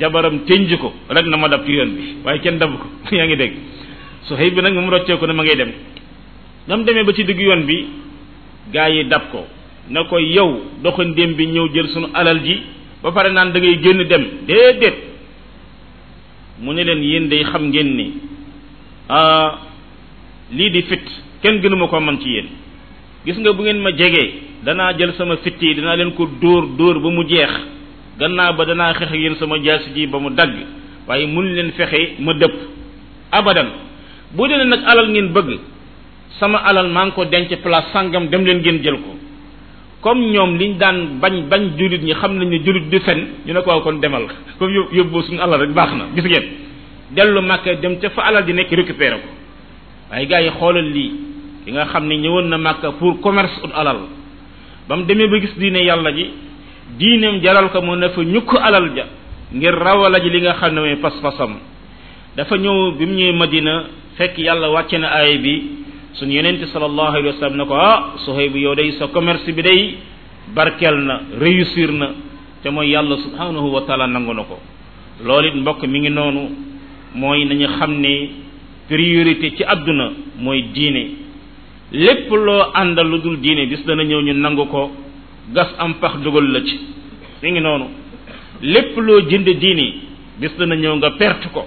jabaram tënj ko rek na ma dab ci yoon bi waaye kenn dab ko yaa ngi dégg Suhayb bi nag mu roccee ko ne ma ngay dem ba mu demee ba ci diggu yoon bi gaa yi dab ko na ko yow doxandéem bi ñëw jël sunu alal ji ba pare naan da ngay génn dem déedéet mu ne leen yéen day xam ngeen ni lii di fit kenn gënuma ko man ci yéen gis nga bu ngeen ma jegee danaa jël sama fitt yi danaa leen ko dóor dóor ba mu jeex gannaaw ba danaa xeex ak yéen sama jaasi ji ba mu dagg waaye mun leen fexe ma dëpp abadan bu dee nag alal ngeen bëgg sama alal maa ngi ko denc place sangam dem leen ngeen jël ko comme ñoom liñ daan bañ bañ jullit ñi xam nañ ne jullit du fen ñu ne ko waaw kon demal comme yób- yóbbu suñu alal rek baax na gis ngeen dellu Makka dem ca fa alal di nekk récupéré ko waaye gars yi xoolal lii ki nga xam ne ñëwoon na màkka pour commerce ut alal ba mu demee ba gis diine yàlla ji diineem jaral ko mu ne fa ñukk alal ja ngir rawala ji li nga xam ne mooy pas-pasam dafa ñëw bi mu ñëwee madina fekk yàlla wàcce na aay bi suñu yonente sallallahu alayhi wa sallam ne ko ah soxey bu yow day sa commerce bi day barkeel na réussir na te mooy yàlla subhanahu wa taala nangu na ko loolu it mbokk mi ngi noonu mooy nañu xam ne priorité ci àdduna mooy diine lépp loo àndal lu dul diine bis dana ñëw ñu nangu ko gas am pax dugal la ci mi ngi noonu lépp loo jënd diine bis dana ñëw nga perte ko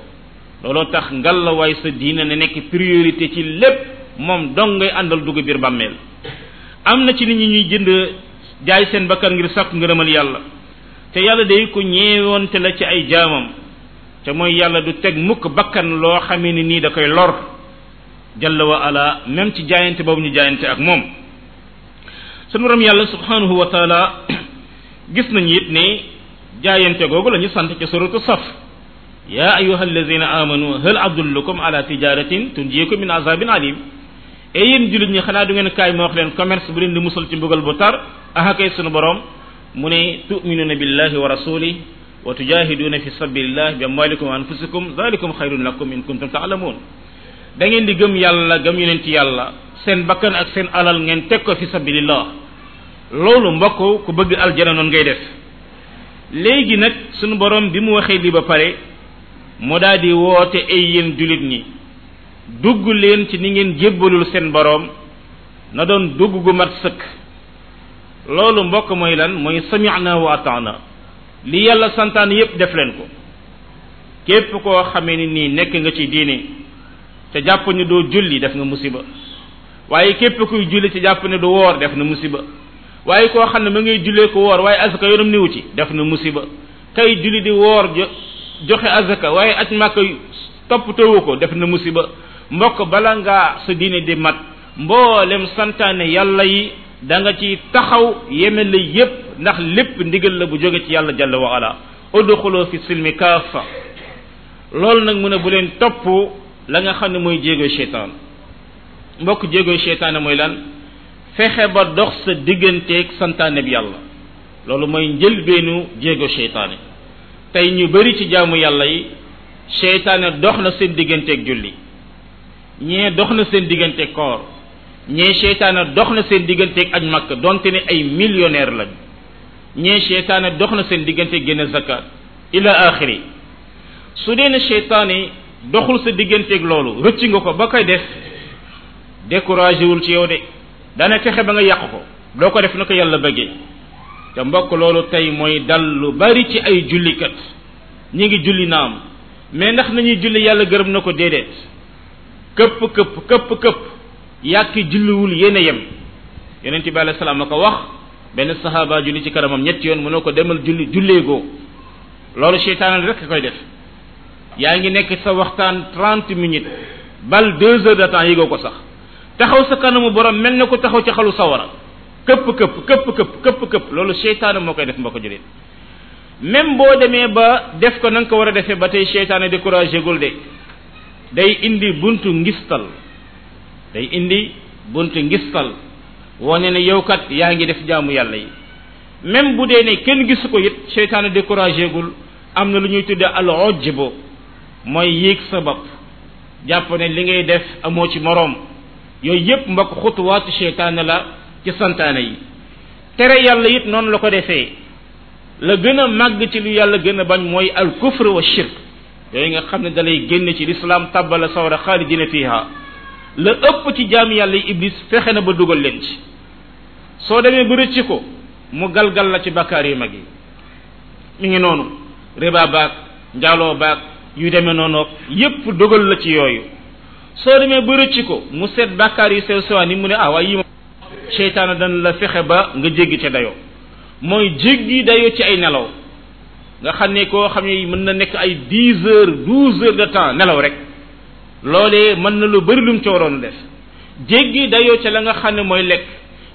looloo tax ngalawaay sa diine ne nekk priorité ci lépp moom dong ngay àndal dugg biir bàmmeel am na ci nit ñi ñuy jënd jaay seen bakkan ngir sàkk ngërëmal yàlla te yàlla day ko ñeewante la ci ay jaamam te mooy yàlla du teg mukk bakkan loo xamee ni nii da koy lor jalla wa ala même ci jaayante boobu ñu jaayante ak moom sunu borom yàlla subhanahu wa taala gis nañu it ne jaayante googu la ñu sant ci suratu saf ya ayuha alladina amanu hal adullukum ala tijaratin tunjikum min azabin alim e yéen jullit ñi xanaa du ngeen kaay ma wax leen commerce bu leen di musal ci mbugal bu tar aha kay sunu borom mu ne tuminuna billahi wa rasuli wa tujahiduuna fi sabilillah bi amwalikum wa anfusikum zalikum xayrun lakum in kuntum taalamuun da ngeen di gëm yàlla gëm yonent yàlla seen bakkan ak seen alal ngeen teg ko fi sabilillah loolu mbokk ku bëgg aljana noonu ngay def léegi nag sunu borom bi mu waxee lii ba pare mu daal di woote ay yéen jullit ñi dugg leen ci ni ngeen jébbalul seen borom na doon dugg gu mat sëkk loolu mbokk mooy lan mooy sami'na wa ata'na li yàlla santaan yépp def leen ko képp koo xamee ni nii nekk nga ci diine te jàpp ni doo julli def nga musiba waaye képp kuy julli te jàpp ne du woor def na musiba waaye koo xam ne ma ngay jullee ko woor waaye azaka yoonam niwu ci def na musiba kay julli di woor jo joxe azaka waaye aj màkk toppatoowu ko def na musiba mbokk bala ngaa sa diine di mat mboolem santaane yàlla yi da nga ci taxaw yemele yépp ndax lépp ndigal la bu jóge ci yàlla jalla wa ala udxulu fi silmi kaafa loolu nag mu ne bu leen topp la nga xam ne mooy jéegoy cheytaan mbokk jéegoy cheytaane mooy lan fexe ba dox sa digganteeg santaane bi yàlla loolu mooy njëlbeenu jéego cheytaane tey ñu bari ci jaamu yàlla yi cheytaane dox na seen digganteeg julli ñee dox na seen diggante koor ñee seytaane dox na seen diggante ak aj makk donte ne ay millionnaire lañ ñee seytaane dox na seen diggante génne zakat ila axiri su dee ne seytaane doxul sa digganteeg loolu rëcc nga ko ba koy def découragé wul ci yow de dana fexe ba nga yàq ko doo ko def na ko yàlla bëggee te mbokk loolu tey mooy dal lu bari ci ay jullikat ñi ngi julli naam mais ndax nañuy julli yàlla gërëm na ko déedéet këpp këpp këpp këpp yàkki julliwul yéen a yem yonente bi alayhi salaam a ko wax benn sahaaba julli ci kanamam ñetti yoon mu ne ko demal julli julleegoo loolu seytaane rek koy def yaa ngi nekk sa waxtaan trente minutes bal deux heures de temps yëgoo ko sax taxaw sa kanamu borom mel na ko taxaw ci xalu sawara këpp këpp këpp këpp këpp këpp loolu seytaane moo koy def mbokk jullit même boo demee ba def ko na nga ko war a defee ba tey seytaane découragé gul de day indi buntu ngistal day indi buntu ngistal wane ne yow kat yaa ngi def jaamu yàlla yi même bu dee ne kenn gisu ko it seytaane découragé gul am na lu ñuy tuddee al ojbo mooy yéeg sa bopp jàpp ne li ngay def amoo ci moroom yooyu yépp mbokk xutuwaatu seytaane la ci santaane yi tere yàlla it noonu la ko defee la gën a màgg ci lu yàlla gën a bañ mooy al kufr wa shirk yooyu nga xam ne dalay génne ci lislaam tàbbala sawara xaalidina fiha la ëpp ci jaam yàlla yi iblis fexe na ba dugal leen ci soo demee ba rëcc ko mu galgal la ci bakkaar yu mag yi mi ngi noonu riba baag njaaloo baag yu demee noonu yépp dugal la ci yooyu soo demee ba rëcc ko mu seet bakkaar yu sew sewaan yi mu ne ah waaye yi seytaane dana la fexe ba nga jéggi ca dayoo mooy jéggi dayoo ci ay nelaw nga xam ne koo xam ne mën na nekk ay dix heures douze heures de temps nelaw rek loolee mën na lu bëri lu mu ca waroon def jéggi dayoo ca la nga xam ne mooy lekk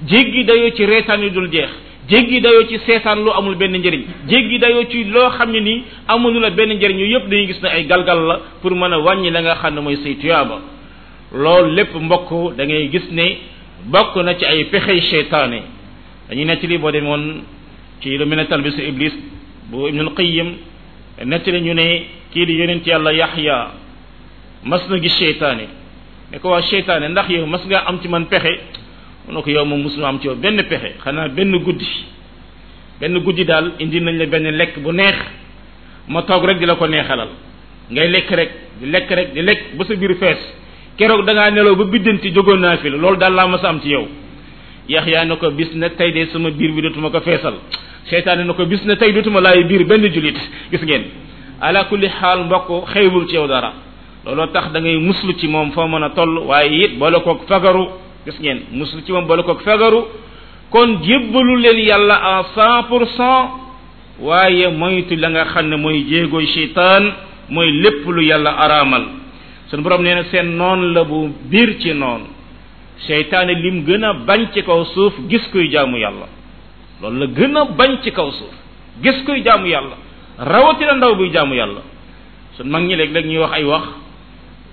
jéggi dayoo ci reetaan yu dul jeex jéggi dayoo ci seetaan lu amul benn njëriñ jéggi dayoo ci loo xam ne nii amul la benn njëriñ yu yëpp dañuy gis ne ay galgal la pour mën a wàññi la nga xam ne mooy say tuyaaba loolu lépp mbokk da ngay gis ne bokk na ci ay pexey seytaane dañuy nettali boo demoon ci lu mel ne talbisu iblis bu ibnul qayyim nettali ñu ne kii di yonent yàlla yaxya mas na gis seytaane ne ko waa seytaane ndax yow mas ngaa am ci man pexe mu ne ko yow moom musuma am ci yow benn pexe xanaa benn guddi benn guddi daal indi nañ la benn lekk bu neex ma toog rek di la ko neexalal ngay lekk rek di lekk rek di lekk ba sa biir fees keroog da ngaa nelaw ba biddanti jógoon naa fi la loolu daal laa mas a am ci yow yaxyaa ne ko bis na tey de sama biir bi dootuma ko feesal seytaane ne ko bis na tey dootuma laay biir benn julit gis ngeen ala kulli xaal mbokk xeewul ci yow dara looloo tax da ngay muslu ci moom foo mën a toll waaye it boole koog fagaru gis ngeen muslu ci moom boole koog fagaru kon jébbalu leen yàlla à cent pour cent waaye moytu la nga xam ne mooy jéegoy seytaan mooy lépp lu yàlla araamal sunu borom nee na seen noon la bu biir ci noon seytaane lim gën a bañ ci kaw suuf gis kuy jaamu yàlla loolu la gën a bañ ci kaw suuf gis kuy jaamu yàlla rawatina ndaw buy jaamu yàlla sun mag ñi léeg-léeg ñuy wax ay wax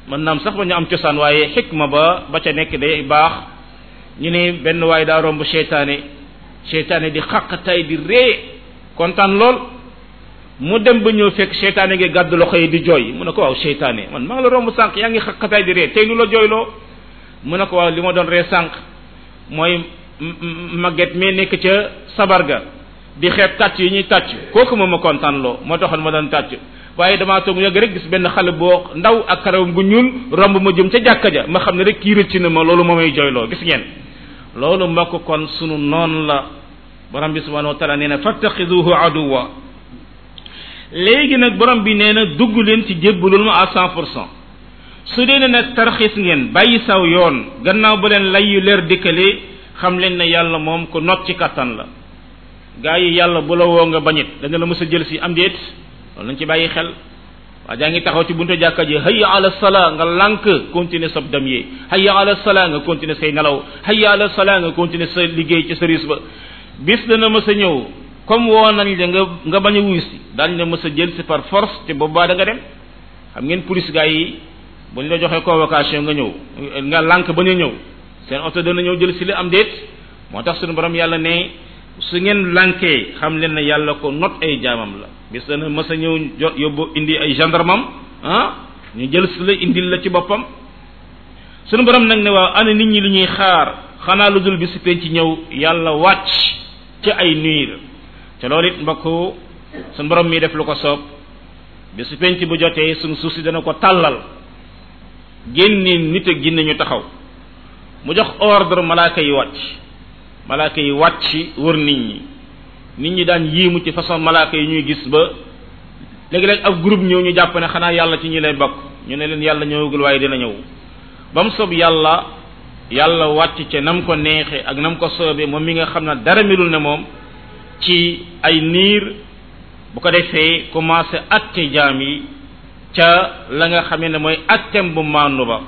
mën naam sax ba ñu am cosaan waaye xikma ba ba ca nekk day baax ñu ne benn waay daa romb seytaane seytaane di xaq tay di ree kontaan lool mu dem ba ñëw fekk seytaane ngi gàddu loxo yi di jooy mu ne ko waaw seytaane man maa ngi la romb sànq yaa ngi xaq tay di ree tey nu la jooyloo mu ne ko waaw li ma doon ree sànq mooy màgget mee nekk ca sabar ga di xeeb tàcc yi ñuy tàcc kooku moom ma kontaan loo moo taxoon ma doon tàcc waaye damaa toog yàgg rek gis benn xale boo ndaw ak karawam gu ñuul romb ma jëm ca jàkka ja ma xam ne rek kii rëcc na ma loolu moo may jooyloo gis ngeen loolu mbokk kon sunu noon la borom bi subhanahu wa taala nee na fattaxiduhu aduwa léegi nag borom bi nee na dugg leen ci jébbalul ma à cent pour cent su dee ne nag tarxiis ngeen bàyyi saw yoon gannaaw ba leen lay yu leer dikkalee xam leen ne yàlla moom ku not ci kattan la gaa yi yàlla bu la woo nga bañit dana la mës a jël si am déet loolu nañ ci bàyyi xel waa jaa ngi taxaw ci buntu jàkka ji hayya ala sala nga lànk continuer sab dam yi hayya ala sala nga continuer say nelaw hayya ala sala nga continuer sa liggéey ci service ba bis dana mës a ñëw comme woo nañ la nga nga bañ a wuyu si daañu la mës a jël si par force te boobaa da nga dem xam ngeen police gaa yi bu ñu la joxee convocation nga ñëw nga lànk ba ñu ñëw seen oto dana ñëw jël si la am déet moo tax suñu borom yàlla ne su ngeen lànkee xam leen ne yàlla ko not ay jaamam la bis dana mës a ñëw jo yóbbu indi ay gendarmam ah ñu jël si la indil la ci boppam suñu borom nag ne waaw ana nit ñi lu ñuy xaar xanaa lu dul bisu penc ci ñëw yàlla wàcc ci ay niir te loolu it mbokk suñu borom mi def lu ko soob bisu penc bu jotee suñu suuf si dana ko tàllal génne nit ak ginne ñu taxaw mu jox ordre malaaka yi wàcc malaaka yi wàcc wër nit ñi nit ñi daan yéemu ci façon malaaka yi ñuy gis ba léegi-léeg ak groupe ñëw ñu jàpp ne xanaa yàlla ci ñi lay bokk ñu ne leen yàlla ñëwagul waaye dina ñëw ba mu soob yàlla yàlla wàcc ca nam ko neexe ak nam ko soobee moom mi nga xam ne dara melul ne moom ci ay niir bu ko defee commencé atte jaam yi ca la nga xamee ne mooy attem bu maandu ba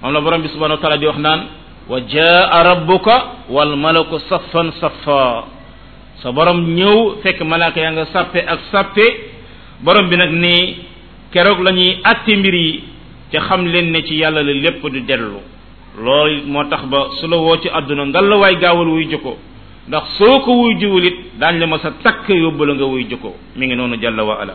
moom la borom bi subhanahu wa taala di wax naan wa jaa rabbuka wal malaku saffan saffa sa borom ñëw fekk malaaka yaa nga sàppe ak sàppe borom bi nag ni keroog la ñuy àtte mbir yi te xam leen ne ci yàlla la lépp di dellu loolu moo tax ba su la woo ci àdduna ngal la waay gaawal wuy jikko ndax soo ko wuy jiwul it daañ la ma sa takk yóbbu la nga wuy jikko mi ngi noonu jàlla wa ala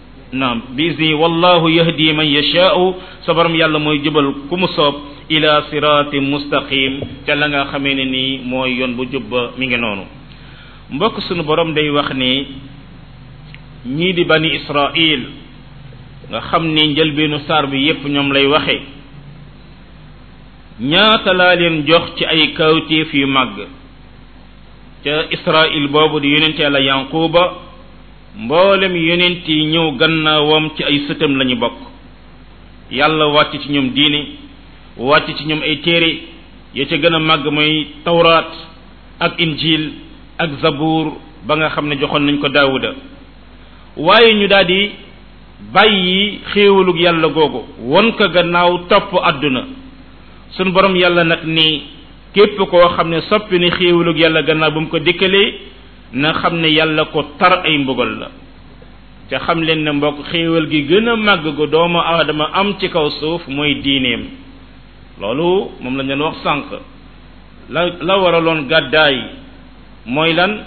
naam bi izni wallahu yahdi man yashaau sa borom yàlla mooy jubal ku mu soob ila sirati mustaqim ca la nga xamee ne nii mooy yoon bu jub ba mi ngi noonu mbokk sunu borom day wax ni ñii di bani israil nga xam ni njëlbeenu saar bi yépp ñoom lay waxe ñaata laa leen jox ci ay kawtéef yu màgg ca israil boobu di yonente yàlla yanquba mboolem yonent yi ñëw gannaawam ci ay sëtam lañu bokk yàlla wàcc ci ñoom diine wàcc ci ñoom ay téere ya ca gën a màgg mooy tawraat ak injil ak zabuur ba nga xam ne joxoon nañ ko daawuda waaye ñu daal di bàyyi xéewalug yàlla googu won ko gannaaw topp àdduna sun borom yàlla nag ni képp koo xam ne soppi ni xéewalug yàlla gannaaw bu mu ko dikkalee na xam ne yàlla ko tar ay mbugal la te xam leen ne mbokk xéewal gi gën a màgg gu doomu aadama am ci kaw suuf mooy diineem loolu moom la ñu wax sànq la la waraloon gàddaay mooy lan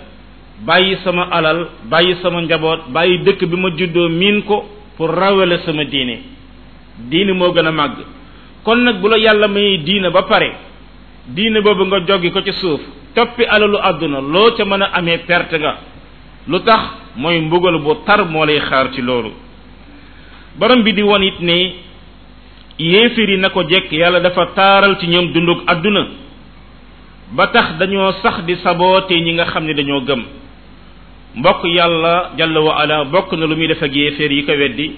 bàyyi sama alal bàyyi sama njaboot bàyyi dëkk bi ma juddoo miin ko pour rawale sama diine diine moo gën a màgg kon nag bu la yàlla may diine ba pare diine boobu nga joggi ko ci suuf toppi alalu àdduna loo ca mën a amee perte nga lu tax mooy mbugal bu tar moo lay xaar ci loolu borom bi di won it ne yéefir yi na ko jekk yàlla dafa taaral ci ñoom dundug àdduna ba tax dañoo sax di saboote ñi nga xam ne dañoo gëm mbokk yàlla jalla wa ala bokk na lu muy def ak yéeféer yi ko weddi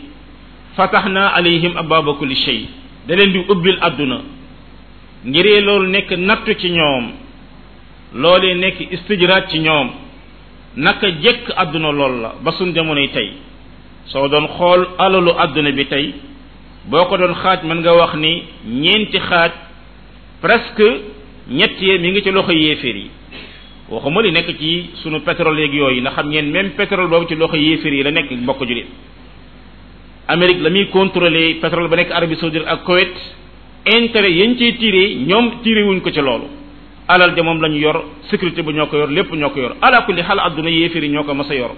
fataxna alayhim ababa kulli shay da leen di ubbil àdduna ngiree loolu nekk nattu ci ñoom loolee nekk istijraat ci ñoom naka jëkk àdduna lool la ba suñ jamonoy tey soo doon xool alalu àdduna bi tey boo ko doon xaaj mën nga wax ni ñeenti xaaj presque ñett yee mi ngi ci loxo yéeféer yi waxuma li nekk ci sunu pétrole yeeg yooyu na xam ngeen même pétrole boobu ci loxo yéeféer yi la nekk mbokk julit Amérique la muy contrôler pétrole ba nekk Arabie Saoudite ak Koweït intérêt yañ cay tiré ñoom tiré wuñ ko ci loolu alal de moom la ñu yor sécurité bu ñoo ko yor lépp ñoo ko yor ala kulli xal adduna yéeféri ñoo ko mas a yor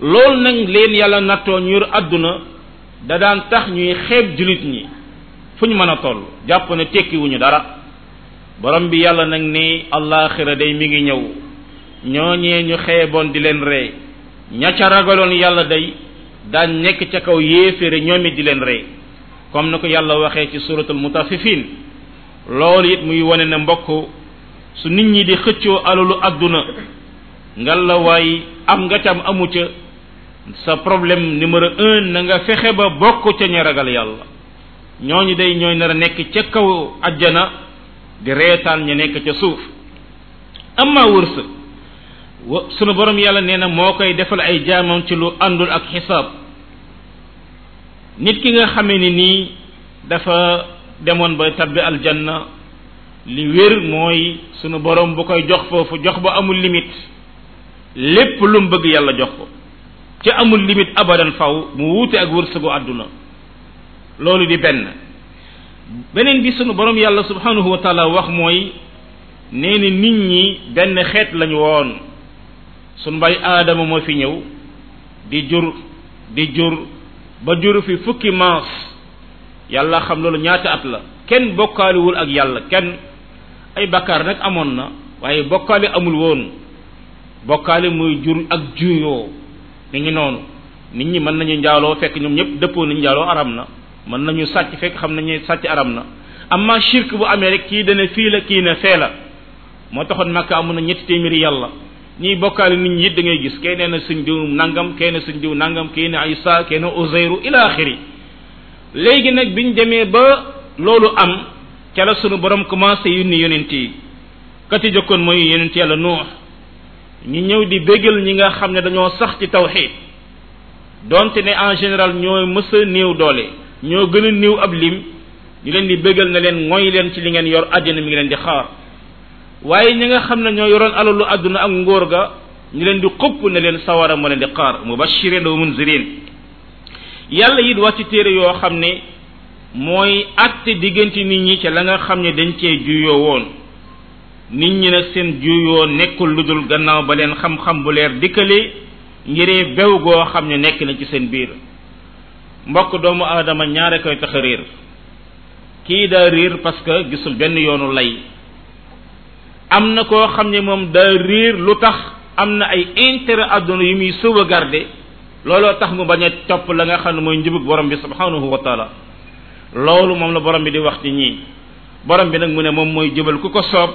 loolu nag leen yàlla nattoo ñu yor adduna da daan tax ñuy xeeb julit ñi fu ñu mën a toll jàpp ne tekkiwuñu dara borom bi yàlla nag ni allaaxira day mi ngi ñëw ñooñee ñu xeeboon di leen ree ña ca ragaloon yàlla day daan nekk ca kaw yéeféere ñoom it di leen ree comme ni ko yàlla waxee ci suratul mutaffifin loolu it muy wane ne mbokk su nit ñi di xëccoo alalu àdduna nga la waay am nga cam amu ca sa problème numéro un na nga fexe ba bokk ca ña ragal yàlla ñooñu day ñooy nar a nekk ca kaw ajjana di reetaan ñu nekk ca suuf amma wërsëg wa sunu borom yàlla nee na moo koy defal ay jaamam ci lu àndul ak xisaab nit ki nga xamee ni nii dafa demoon ba tabbi aljanna li wér mooy sunu borom bu koy jox foofu jox ba amul limite lépp lu mu bëgg yàlla jox ko ci amul limite abadan faw mu wuute ak wërsëgu àdduna loolu di benn beneen bi sunu borom yàlla subhanahu wa taala wax mooy nee na nit ñi benn xeet lañu woon sun bay aadama moo fi ñëw di jur di jur ba jur fi fukki maas yàlla xam loolu ñaata at la kenn bokkaaliwul ak yàlla kenn ay bakkaar nag amoon na waaye bokkaali amul woon bokkaali muy jur ak juyoo ni ngi noonu nit ñi mën nañu njaaloo fekk ñoom ñëpp dëppoo nañu njaaloo aram na mën nañu sàcc fekk xam nañu sàcc aram na amma shirk bu amee rek kii dana fii la kii na fee la moo taxoon Makka amoon na ñetti téeméeri yàlla ñiy bokkaale nit ñi it da ngay gis kay nee na suñ diw nangam kay na suñ diw nangam kay na Isa kay na Uzayru ila axiri léegi nag biñ demee ba loolu am ca la sunu borom commencé yónni yonent yi ka ci jëkkoon mooy yonent yàlla Nuux ñu ñëw di bégal ñi nga xam ne dañoo sax ci tawxiid donte ne en général ñoo mës a néew doole ñoo gën a néew ab lim ñu leen di bégal na leen ngoy leen ci li ngeen yor àddina mi ngi leen di xaar waaye ñi nga xam ne ñoo yoroon alalu àdduna ak ngóor ga ñu leen di xupp ne leen sawara moo leen di xaar mubashirin wa munzirin yàlla it wàcc téere yoo xam ne mooy àtte diggante nit ñi ca la nga xam ne dañ cee juyoo woon nit ñi nag seen juyoo nekkul lu dul gannaaw ba leen xam-xam bu leer dikkale ngiree bew goo xam ne nekk na ci seen biir mbokk doomu aadama ñaare koy tax a réer kii daa réer parce que gisul benn yoonu lay am na koo xam ne moom daa réer lu tax am na ay intérêt àdduna yu muy sauvegarder looloo tax mu bañ a topp la nga xam ne mooy njubug borom bi subhanahu wa taala loolu moom la borom bi di wax ci ñii borom bi nag mu ne moom mooy jubal ku ko soob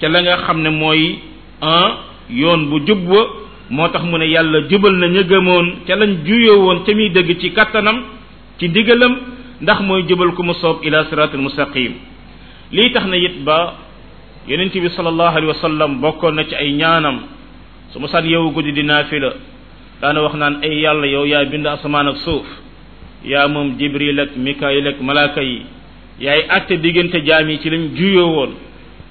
ca la nga xam ne mooy ah yoon bu jub wa moo tax mu ne yàlla jubal na ña gëmoon ca lañ juyoo woon ca muy dëgg ci kattanam ci ndigalam ndax mooy jubal ku mu soob ila siratul mustaqim lii tax na it ba yonent bi sallallahu alayhi wa sallam bokkoon na ci ay ñaanam su ma saan yow guddi di naafila daana wax naan ay yàlla yow yaa bind asamaan ak suuf yaa moom jibril ak mikaayil ak malaaka yi yaay àtte diggante jaam yi ci lañ juyoo woon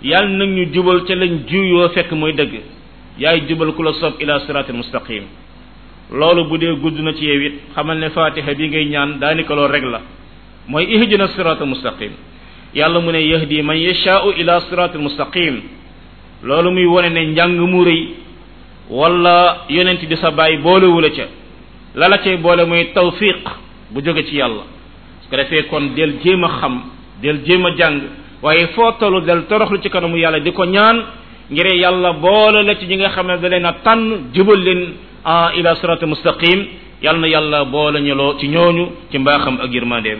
yàlla nag ñu jubal ca lañ juyoo fekk mooy dëgg yaay jubal ku la soob ila siraatil mustaqim loolu bu dee gudd na ci yow it xamal ne fatiha bi ngay ñaan daanaka loolu rek la mooy ihdina siraatal mustaqim yàlla mu ne yahdi man yashaau ila siraatil mustaqim loolu muy wone ne njàng mu rëy wala yonent bi sa bàyyi boolewula ca la la cay boole mooy tawfiq bu jóge ci yàlla su ko defee kon del jéem a xam del jéem a jàng waaye foo tollu del toroxlu ci kanamu yàlla di ko ñaan ngir yàlla boole la ci ñi nga xam ne da leen a tànn jubal leen a ila sirati mustaqim yàlla na yàlla boole ñu loo ci ñooñu ci mbaaxam ak yërmandeem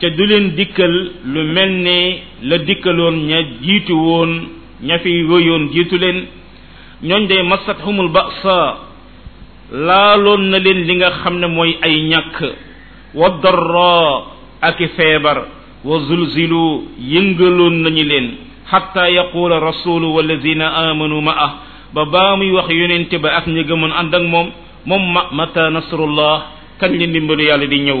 te du leen dikkal lu mel ne la dikkaloon ña jiitu woon ña fi wéyoon jiitu leen ñooñ day masat humul ba'sa laaloon na leen li nga xam ne mooy ay ñàkk wa darra ak i feebar wa zulzilu yëngaloon nañu leen xatta yaquula rasulu walladina amanu ma ah ba baa muy wax yonente ba ak ñi gëmoon ànd ak moom moom ma mata nasrullah kañ la ndimbalu yàlla di ñëw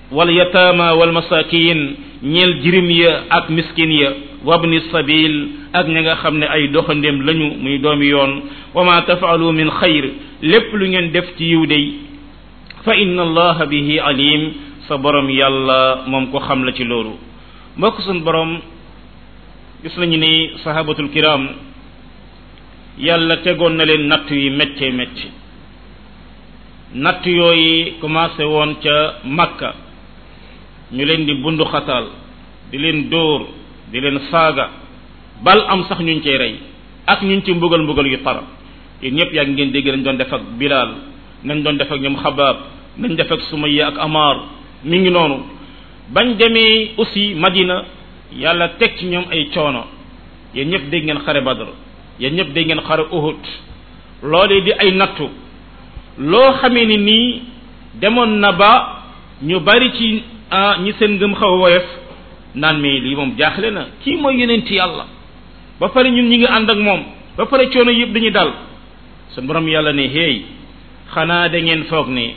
wal yataama wal masakin ñeel jirim ya ak miskin ya wabni sabil ak ña nga xam ne ay doxandéem lañu muy doomi yoon wa ma tafaalu min xayr lépp lu ngeen def ci yiw day fa inna allaha bihi alim sa borom yàlla moom ko xam la ci loolu mbokk sun borom gis nañu ni sahabatul kiram yàlla tegoon na leen natt yi méttee métti natt yooyu commencé woon ca Makka ñu leen di bundu xatal di leen dóor di leen saaga bal am sax ñuñ cay rey ak ñuñ ci mbugal mbugal yu tar yéen ñëpp yaa ngeen dégg nañ doon def ak Bilal nañ doon def ak ñoom Xabaab nañ def ak Sumayya ak Amar mi ngi noonu bañ demee aussi Madina yàlla teg ci ñoom ay coono yéen ñëpp dégg ngeen xare Badr yéen ñëpp dégg ngeen xare Uhud loolee di ay nattu loo xamee ni nii demoon na ba ñu bari ci ah ñi seen ngëm xaw a woyof naan mais lii moom jaaxle na kii mooy yonent yàlla ba pare ñun ñi ngi ànd ak moom ba pare coono yëpp dañuy dal suñ borom yàlla ne hey xanaa da ngeen foog ne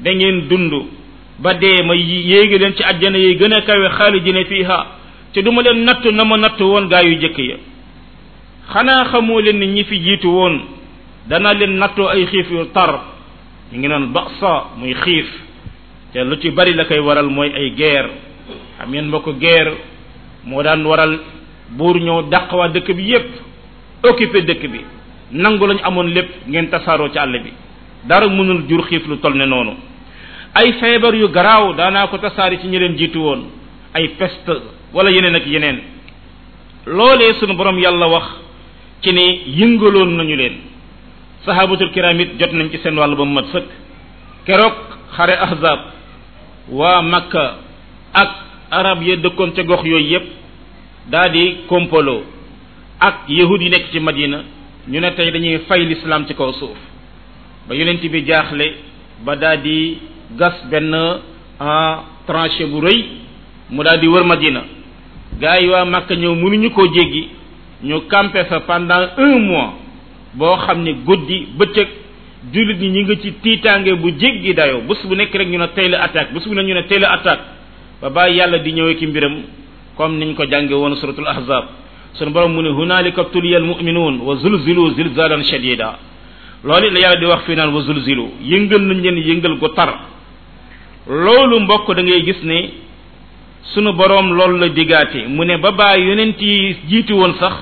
da ngeen dund ba dee ma yéegi leen ci àjjana yi gën a kawe xaalidina fiha te du ma leen nattu na ma nattu woon gaa yu jëkk ya xanaa xamoo leen ni ñi fi jiitu woon dana leen nattoo ay xiif yu tar ñu ngi noon basa muy xiif te lu ci bari la koy waral mooy ay guerre xam ngeen mbokk guerre moo daan waral buur ñëw dàq waa dëkk bi yépp occupé dëkk bi nangu lañu amoon lépp ngeen tasaaroo ci àll bi dara mënul jur xiif lu toll ne noonu ay feebar yu garaaw daanaa ko tasaari ci ñi leen jiitu woon ay peste wala yeneen ak yeneen loolee sunu borom yàlla wax ci ne yëngaloon nañu leen sahabatul kiram it jot nañ ci seen wàll ba mu mat sëkk keroog xare ahzab waa makka ak arab ya dëkkoon ca gox yooyu yépp daa di kompolo ak yahud yi nekk ci madina ñu ne tey dañuy fay lislaam ci kaw suuf ba yonent bi jaaxle ba daa di gas benn tranché bu rëy mu daa di wër madina gaa yi waa Makka ñëw mënuñu koo jéggi ñu campé fa pendant un mois boo xam ne guddi bëccëg jullit ñi ñu ngi ci tiitaange bu jéggi dayoo bés bu nekk rek ñu ne tey la attaque bés bu ne ñu ne tey la attaque ba bàyyi yàlla di ñëwee ki mbiram comme niñ ko jànge woon suratul ahzab sunu borom mu ne hunaalika tuliyal muminuun wa zulzilu zilzalan shadida loolu la yàlla di wax fii naan wa zulzilu yëngal nañ leen yëngal gu tar loolu mbokk da ngay gis ne sunu boroom loolu la digaate mu ne ba baa yonent yi jiitu woon sax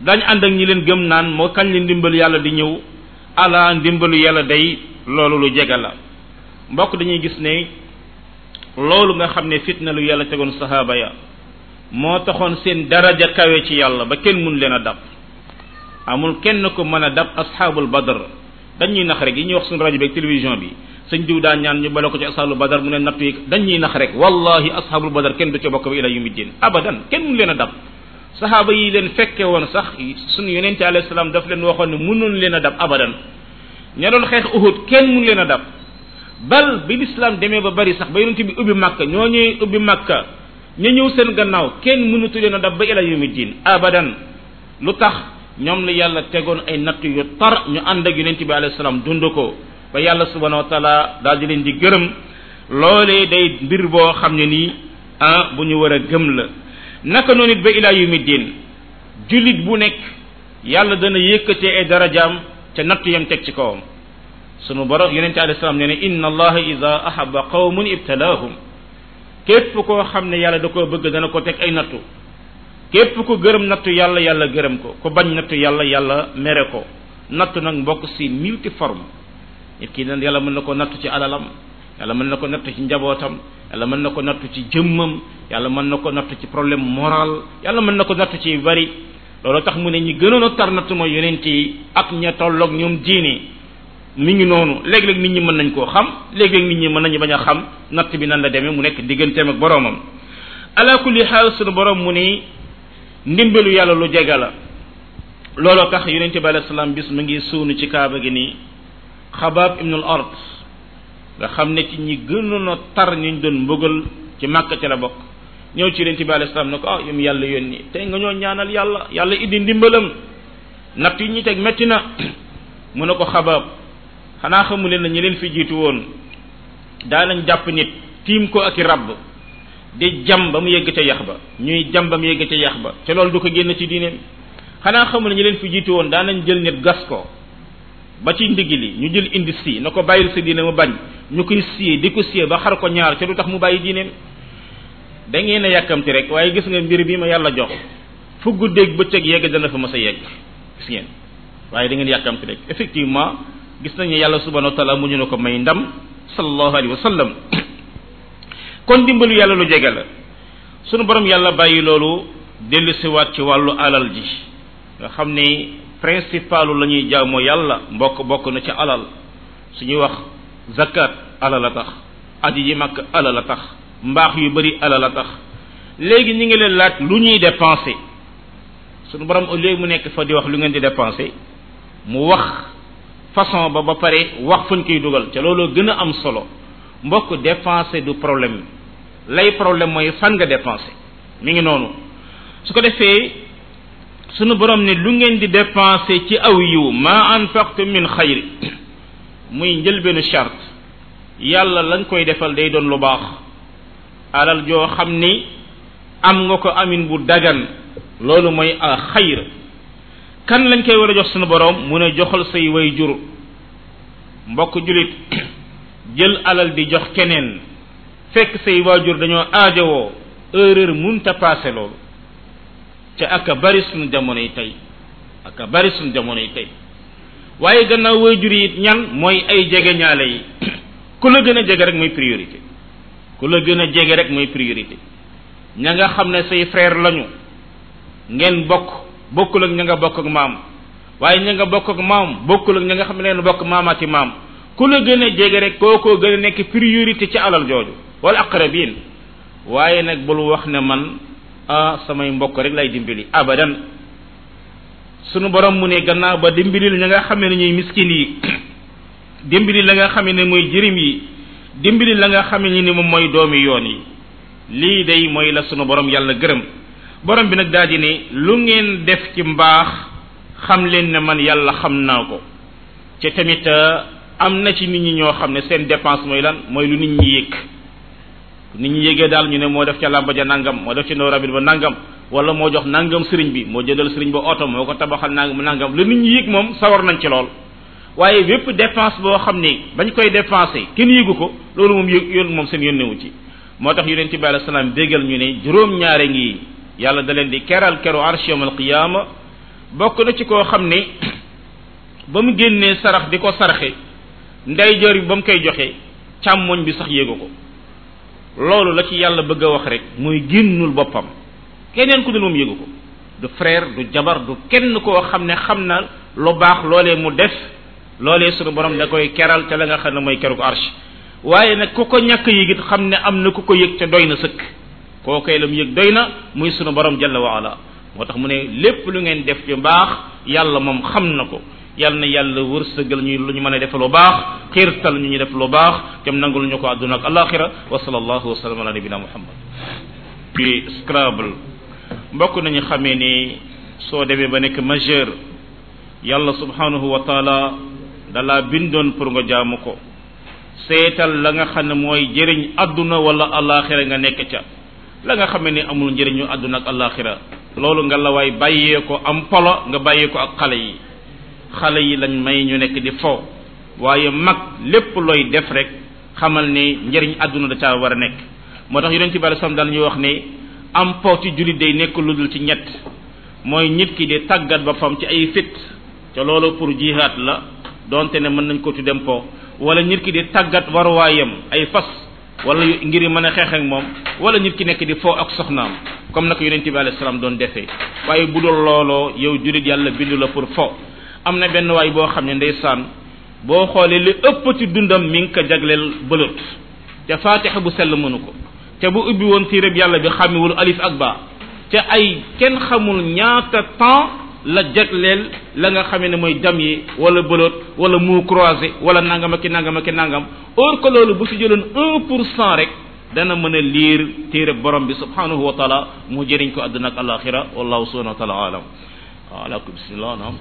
dañ ànd ak ñi leen gëm naan moo kañ la ndimbalu yàlla di ñëw ala ndimbalu yàlla day loolu lu jege la mbokk dañuy gis ne loolu nga xam ne fitna lu yàlla tegoon sahaaba ya moo taxoon seen daraja kawe ci yàlla ba kenn mun leen a dab amul kenn ko mën a dab asxaabul badr dañ ñuy nax rek yi ñuy wax suñu rajo bi ak télévision bi sëñ diw daa ñaan ñu bala ko ci ashabul badar mu ne nattu yi dañ ñuy nax rek wallahi ashabul badar kenn du ca bokk bi ila yumiddin abadan kenn mun leen a dab saxaaba yi leen fekke woon sax suñu yonente alayhi salaam daf leen waxoon ne mënoon leen a dab abadan ña doon xeex uhud kenn mun leen a dab bal bi lislaam demee ba bari sax ba yonente bi ubbi màkka ñoo ñuy ubbi màkka ña ñëw seen gannaaw kenn mënutu leen a dab ba ila yawmi diin abadan lu tax ñoom la yàlla tegoon ay natt yu tar ñu ànd ak yonent bi alayhi salaam dund ko ba yàlla subhanahu wa taala daal di leen di gërëm loolee day mbir boo xam ne nii ah bu ñu war a gëm la naka noonu it ba ilaa yawmi diin jullit bu nekk yàlla dana yëkkatee ay darajaam ca natt yam teg ci kawam sunu borom yonent alayhi salaam nee na inna allaha ida ahaba qawmun ibtalaahum képp koo xam ne yàlla da koo bëgg dana ko teg ay nattu képp ku gërëm nattu yàlla yàlla gërëm ko ku bañ nattu yàlla yàlla mere ko nattu nag mbokk si multi forme nit ki nag yàlla mën na ko nattu ci alalam yàlla mën na ko nattu ci njabootam yàlla mën na ko nattu ci jëmmam yàlla mën na ko nattu ci problème moral yàlla mën na ko nattu ci yu bari loolu tax mu ne ñi gënoon a tar nattu mooy yonent yi ak ña tolloog ñoom diine mi ngi noonu léeg-léeg nit ñi mën nañ koo xam léeg-léeg nit ñi mën nañu bañ a xam natt bi nan la demee mu nekk digganteem ak boroomam ala kulli xaal sunu borom mu ni ndimbalu yàlla lu jege la looloo tax yonente bi alayhi salaam bis mu ngi suunu ci kaaba gi nii xabaab ibnul ard nga xam ne ci ñi gënoon a tar ñu doon mbugal ci màkk ci la bokk ñëw ci yonente bi alayhi salaam ne ko ah yam yàlla yónni tey nga ñoo ñaanal yàlla yàlla indi ndimbalam natt yi ñu teg metti na mu ne ko xabaab xanaa xamu leen na ñi leen fi jiitu woon daanañ jàpp nit tiim ko ak i ràbb di jam ba mu yegg ca yax ba ñuy jam ba mu yegg ca yax ba te loolu du ko génn ci diineem xanaa xamu ne ñi leen fi jiitu woon daanañ jël nit gas ko ba ci ndigg li ñu jël indi si na ko bàyyil sa diine mu bañ ñu koy siyee di ko siyee ba xar ko ñaar ca du tax mu bàyyi diineem da ngeen a yàkkamti rek waaye gis nga mbir bi ma yàlla jox fu guddeeg bëccëg yegg dana fa mës a yegg gis ngeen waaye da ngeen yàkkamti rek effectivement gis nañu yàlla subhanahu wa taala mu ñu ne ko may ndam sallallahu alayhi wa sallam kon dimbalu yàlla lu jege la sunu borom yàlla bàyyi loolu dellu siwaat ci wàllu alal ji nga xam ni principalu la ñuy jaamoo yàlla mbokk bokk na ci alal su ñuy wax zakat alal a tax aji ji màkk alal a tax mbaax yu bari alal a tax léegi ñu ngi leen laaj lu ñuy dépenser sunu borom au lieu mu nekk fa di wax lu ngeen di dépenser mu wax façon ba ba pare wax fuñ koy dugal ca looloo gën a am solo mbokk dépenser du problème lay problème mooy fan nga dépenser mi ngi noonu su ko defee sunu borom ne lu ngeen di dépenser ci aw yiw ma anfaqtum min xayri muy njëlbeenu charte yàlla lañ koy defal day doon lu baax alal joo xam ni am nga ko amin bu dagan loolu mooy a xayr kan lañ koy war a jox sunu borom mu ne joxal say way jur mbokk julit jël alal di jox keneen fekk say waajur dañoo aajowoo erreur munta paase loolu te aka bari suñu jamono yi tey aka bari suñu jamono yi tey waaye gannaaw way jur yi ñan mooy ay jege ñaale yi ku la gën a jege rek mooy priorité ku la gën a jege rek mooy priorité ña nga xam ne say frère lañu ngeen bokk bokkul ak ña nga bokk ak maam waaye ña nga bokk ak maam bokkul ak ña nga xam ne leen bokk maamaati maam ku la gën a jege rek kookoo gën a nekk priorité ci alal jooju wala aqrabin waaye nag bul wax ne man ah samay mbokk rek lay dimbali abadan sunu borom mu ne gannaaw ba dimbali ña nga xam ne ñuy miskin yi dimbali la nga xam ne mooy jirim yi dimbali la nga xam ne ni moom mooy doomi yoon yi lii day mooy la sunu borom yàlla gërëm borom bi nag daal di ne lu ngeen def ci mbaax xam leen ne man yàlla xam naa ko te tamit am na ci nit ñi ñoo xam ne seen dépense mooy lan mooy lu nit ñi yëg nit ñi yégee daal ñu ne moo def ca làmba ja nangam moo def ca no rabit ba nangam wala moo jox nangam sëriñ bi moo jëndal sëriñ ba oto moo ko tabaxal nangam nangam lu nit ñi yëg moom sawar nañ ci lool waaye bépp dépense boo xam ne bañ koy dépensé kenn yëgu ko loolu moom yëg yoon moom seen yoon newu ci moo tax yonent bi alayhi salaam déggal ñu ne juróom ñaare ngi yàlla da leen di keral keru arsh yawmal qiyaama bokk na ci koo xam ne ba mu génnee sarax di ko sarxe ndeyjoor bi ba mu koy joxe càmmoñ bi sax yéegu ko loolu la ci yàlla bëgg a wax rek mooy génnul boppam keneen ku dul moom yéegu ko du frère du jabar du kenn koo xam ne xam na lu baax loolee mu def loolee sunu borom da koy keral ca la nga xam ne mooy keru ko arsh waaye nag ku ko ñàkk yëg it xam ne am na ku ko yëg ca doy na sëkk koo koy la mu yëg doy na muy sunu borom jalla wa ala moo tax mu ne lépp lu ngeen def ci mbaax yàlla moom xam na ko yal na yàlla wërsëgal ñu lu ñu mën a def lu baax xiirtal ñu ñu def lu baax te nangul ñu ko àdduna ak alaxira wa sallallahu wa sallam ala nabina muhammad bi scrabble mbokk nañu xamee ni soo demee ba nekk majeur yàlla subhanahu wa taala dalaa bindoon pour nga jaamu ko seetal la nga xam ne mooy jëriñ àdduna wala alaxira nga nekk ca la nga xamee ne amul njëriñu àdduna ak alaxira loolu nga la waay bàyyee ko am polo nga bàyyee ko ak xale yi xale yi lañ may ñu nekk di fo waaye mag lépp looy def rek xamal ne njëriñ àdduna da caa war a nekk moo tax yonent bi sam daal ñuy wax ne am po ci jullit day nekk lu dul ci ñett mooy nit ki di tàggat ba fam ci ay fit te loolu pour jihaat la donte ne mën nañ ko tuddem po wala nit ki di tàggat waruwaayam ay fas wala ngir mën a xeex ak moom wala nit ki nekk di foo ak soxnaam comme nag yonent bi alayhi salaam doon defee waaye bu dul looloo yow julit yàlla bindu la pour fo am na benn waay boo xam ne ndeysaan boo xoolee li ëpp ci dundam mi ngi ko jagleel bëlët te faatixa bu sell mënu ko te bu ubbi woon téereb yàlla bi xàmmiwul alif ak ba te ay kenn xamul ñaata temps la jagleel la nga xamee ne mooy jam yi wala bëlët wala mu croisé wala nangam ak i nangam ak i nangam or que loolu bu si jëloon un pour cent rek dana mën a liir téere borom bi subhanahu wa taala mu jëriñ ko àdduna ak alaxira wallahu subhanahu wa taala alam waaw aleykum bismillah naam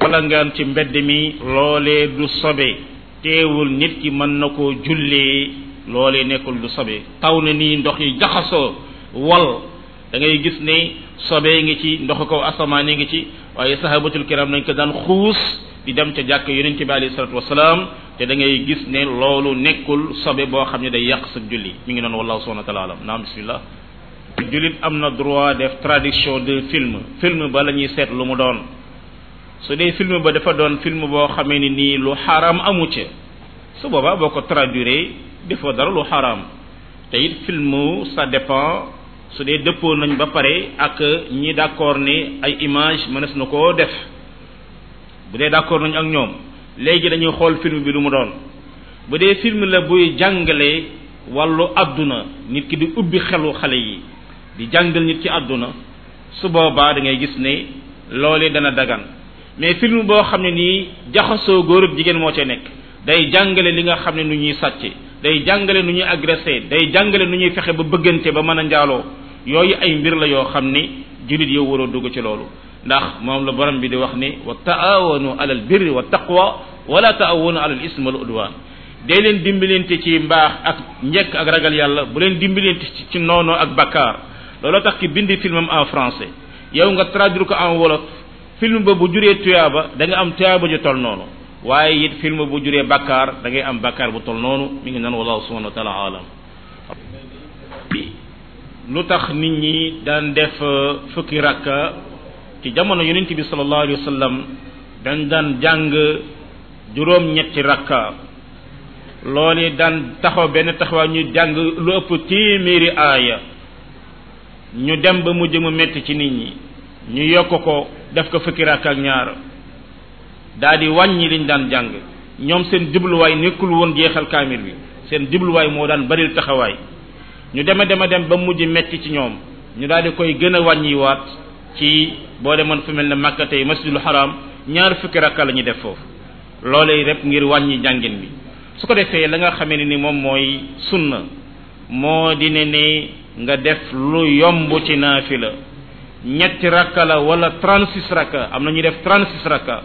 wala ngaan ci mbedd mi loolee du sobe teewul nit ki mën na koo jullee loolee nekkul du sobe taw na nii ndox yi jaxasoo wal da ngay gis ne sobee ngi ci ndoxu kaw asamaan yi ngi ci waaye sahabatul kiram nañ ko daan xuus di dem ca jàkk yonente bi alayhi salatu wasalaam te da ngay gis ne loolu nekkul sobe boo xam ne day yàq sa julli mi ngi noonu wallahu subhanahu wa taala alam naam bismillah jullit am na droit def traduction de film film ba la ñuy seet lu mu doon su dee film ba dafa doon film boo xamee ni nii lu xaraam amu ca su boobaa boo ko traduire defoo dara lu xaraam te it film ça dépend su dee dëppoo nañ ba pare ak ñi d'accord ni ay image mënees na koo def bu dee d'accord nañ ak ñoom léegi dañuy xool film bi lu mu doon bu dee film la buy jàngale wàllu àdduna nit ki di ubbi xelu xale yi di jàngal nit ci àdduna su boobaa da ngay gis ne loolee dana dagan mais film boo xam ne nii jaxasoo góor ak jigéen moo cay nekk day jàngale li nga xam ne nu ñuy sàcce day jàngale nu ñuy agressé day jàngale nu ñuy fexe ba bëggante ba mën a njaaloo yooyu ay mbir la yoo xam ni jullit yow waroo dugg ci loolu ndax moom la borom bi di wax ni wa taawanu alal birri wa taqwa wala taawanu alal ism wal udwan day leen dimbalante ci mbaax ak njekk ak ragal yàlla bu leen dimbalante ci ci noonoo ak bakkaar looloo tax ki bindi filmam en français yow nga traduire ko en wolof film ba bu juree tuyaaba da nga am tuyaaba ju tol noonu waaye it film bu juree bakkaar da ngay am bakkaar bu tol noonu mi ngi noonu wallahu subhanahu wa taala alam lu tax nit ñi daan def fukki rakka ci jamono yonent bi sallallahu alayhi wa sallam dañ daan jàng juróom ñetti rakka loolu daan taxaw benn taxawaay ñu jàng lu ëpp téeméeri aaya ñu dem ba mujj mu metti ci nit ñi ñu yokk ko def ko fukki rakk ak ñaar daal di wàññi liñ daan jàng ñoom seen jubluwaay nekkul woon jeexal kaamil bi seen jubluwaay moo daan baril taxawaay ñu dema dema dem ba mujj metti ci ñoom ñu daal di koy gën a wàññiwaat ci boo demoon fu mel ne Makka tey masjidul haram ñaar fukki rakka la ñuy def foofu loolee rek ngir wàññi jàngin bi su ko defee la nga xamee ne ni moom mooy sunna moo di ne ne nga def lu yomb ci naafila ñetti rakka la wala 36 rakka am na ñuy def 36 rakka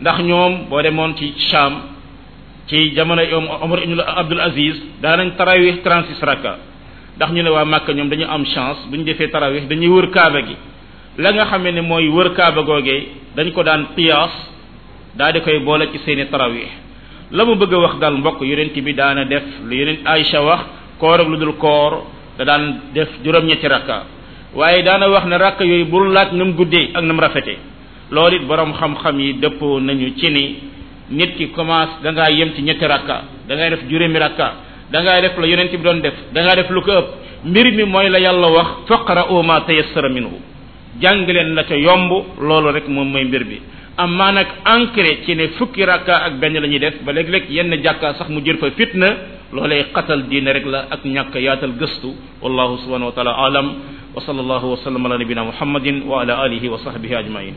ndax ñoom boo demoon ci Sham ci jamono yoom Omar ibn Abdul Aziz daanañ tarawih 36 rakka ndax ñu ne waa Màkka ñoom dañu am chance bu ñu defee tarawih dañuy wër kaaba gi la nga xamee ne mooy wër kaaba googee dañ ko daan qiyaas daal di koy boole ci seeni tarawih la mu bëgg a wax daal mbokk yonent bi daana def lu yonent Aïcha wax koor ak lu dul koor da daan def juróom-ñetti rakka waaye daana wax ne rakka yooyu bul laaj na mu guddee ak na mu rafetee loolu it borom xam-xam yi dëppoo nañu ci ni nit ki commence da ngaa yem ci ñetti rakka da ngay def juróomi rakka da ngay def la yonent bi doon def da ngay def lu ko ëpp mbir mi mooy la yàlla wax faqra'u ma tayassara minhu jàng leen la ca yomb loolu rek moom mooy mbir bi amma nag ancré ci ne fukki rakka ak benn la ñuy def ba léeg-léeg yenn jàkka sax mu jër fa fitna loolay xatal diine rek la ak ñàkk yaatal gëstu wallahu subhanahu wa taala alam wa sallallahu wa sallam ala nabina muhammadin wa ala alihi wa sahbihi ajmain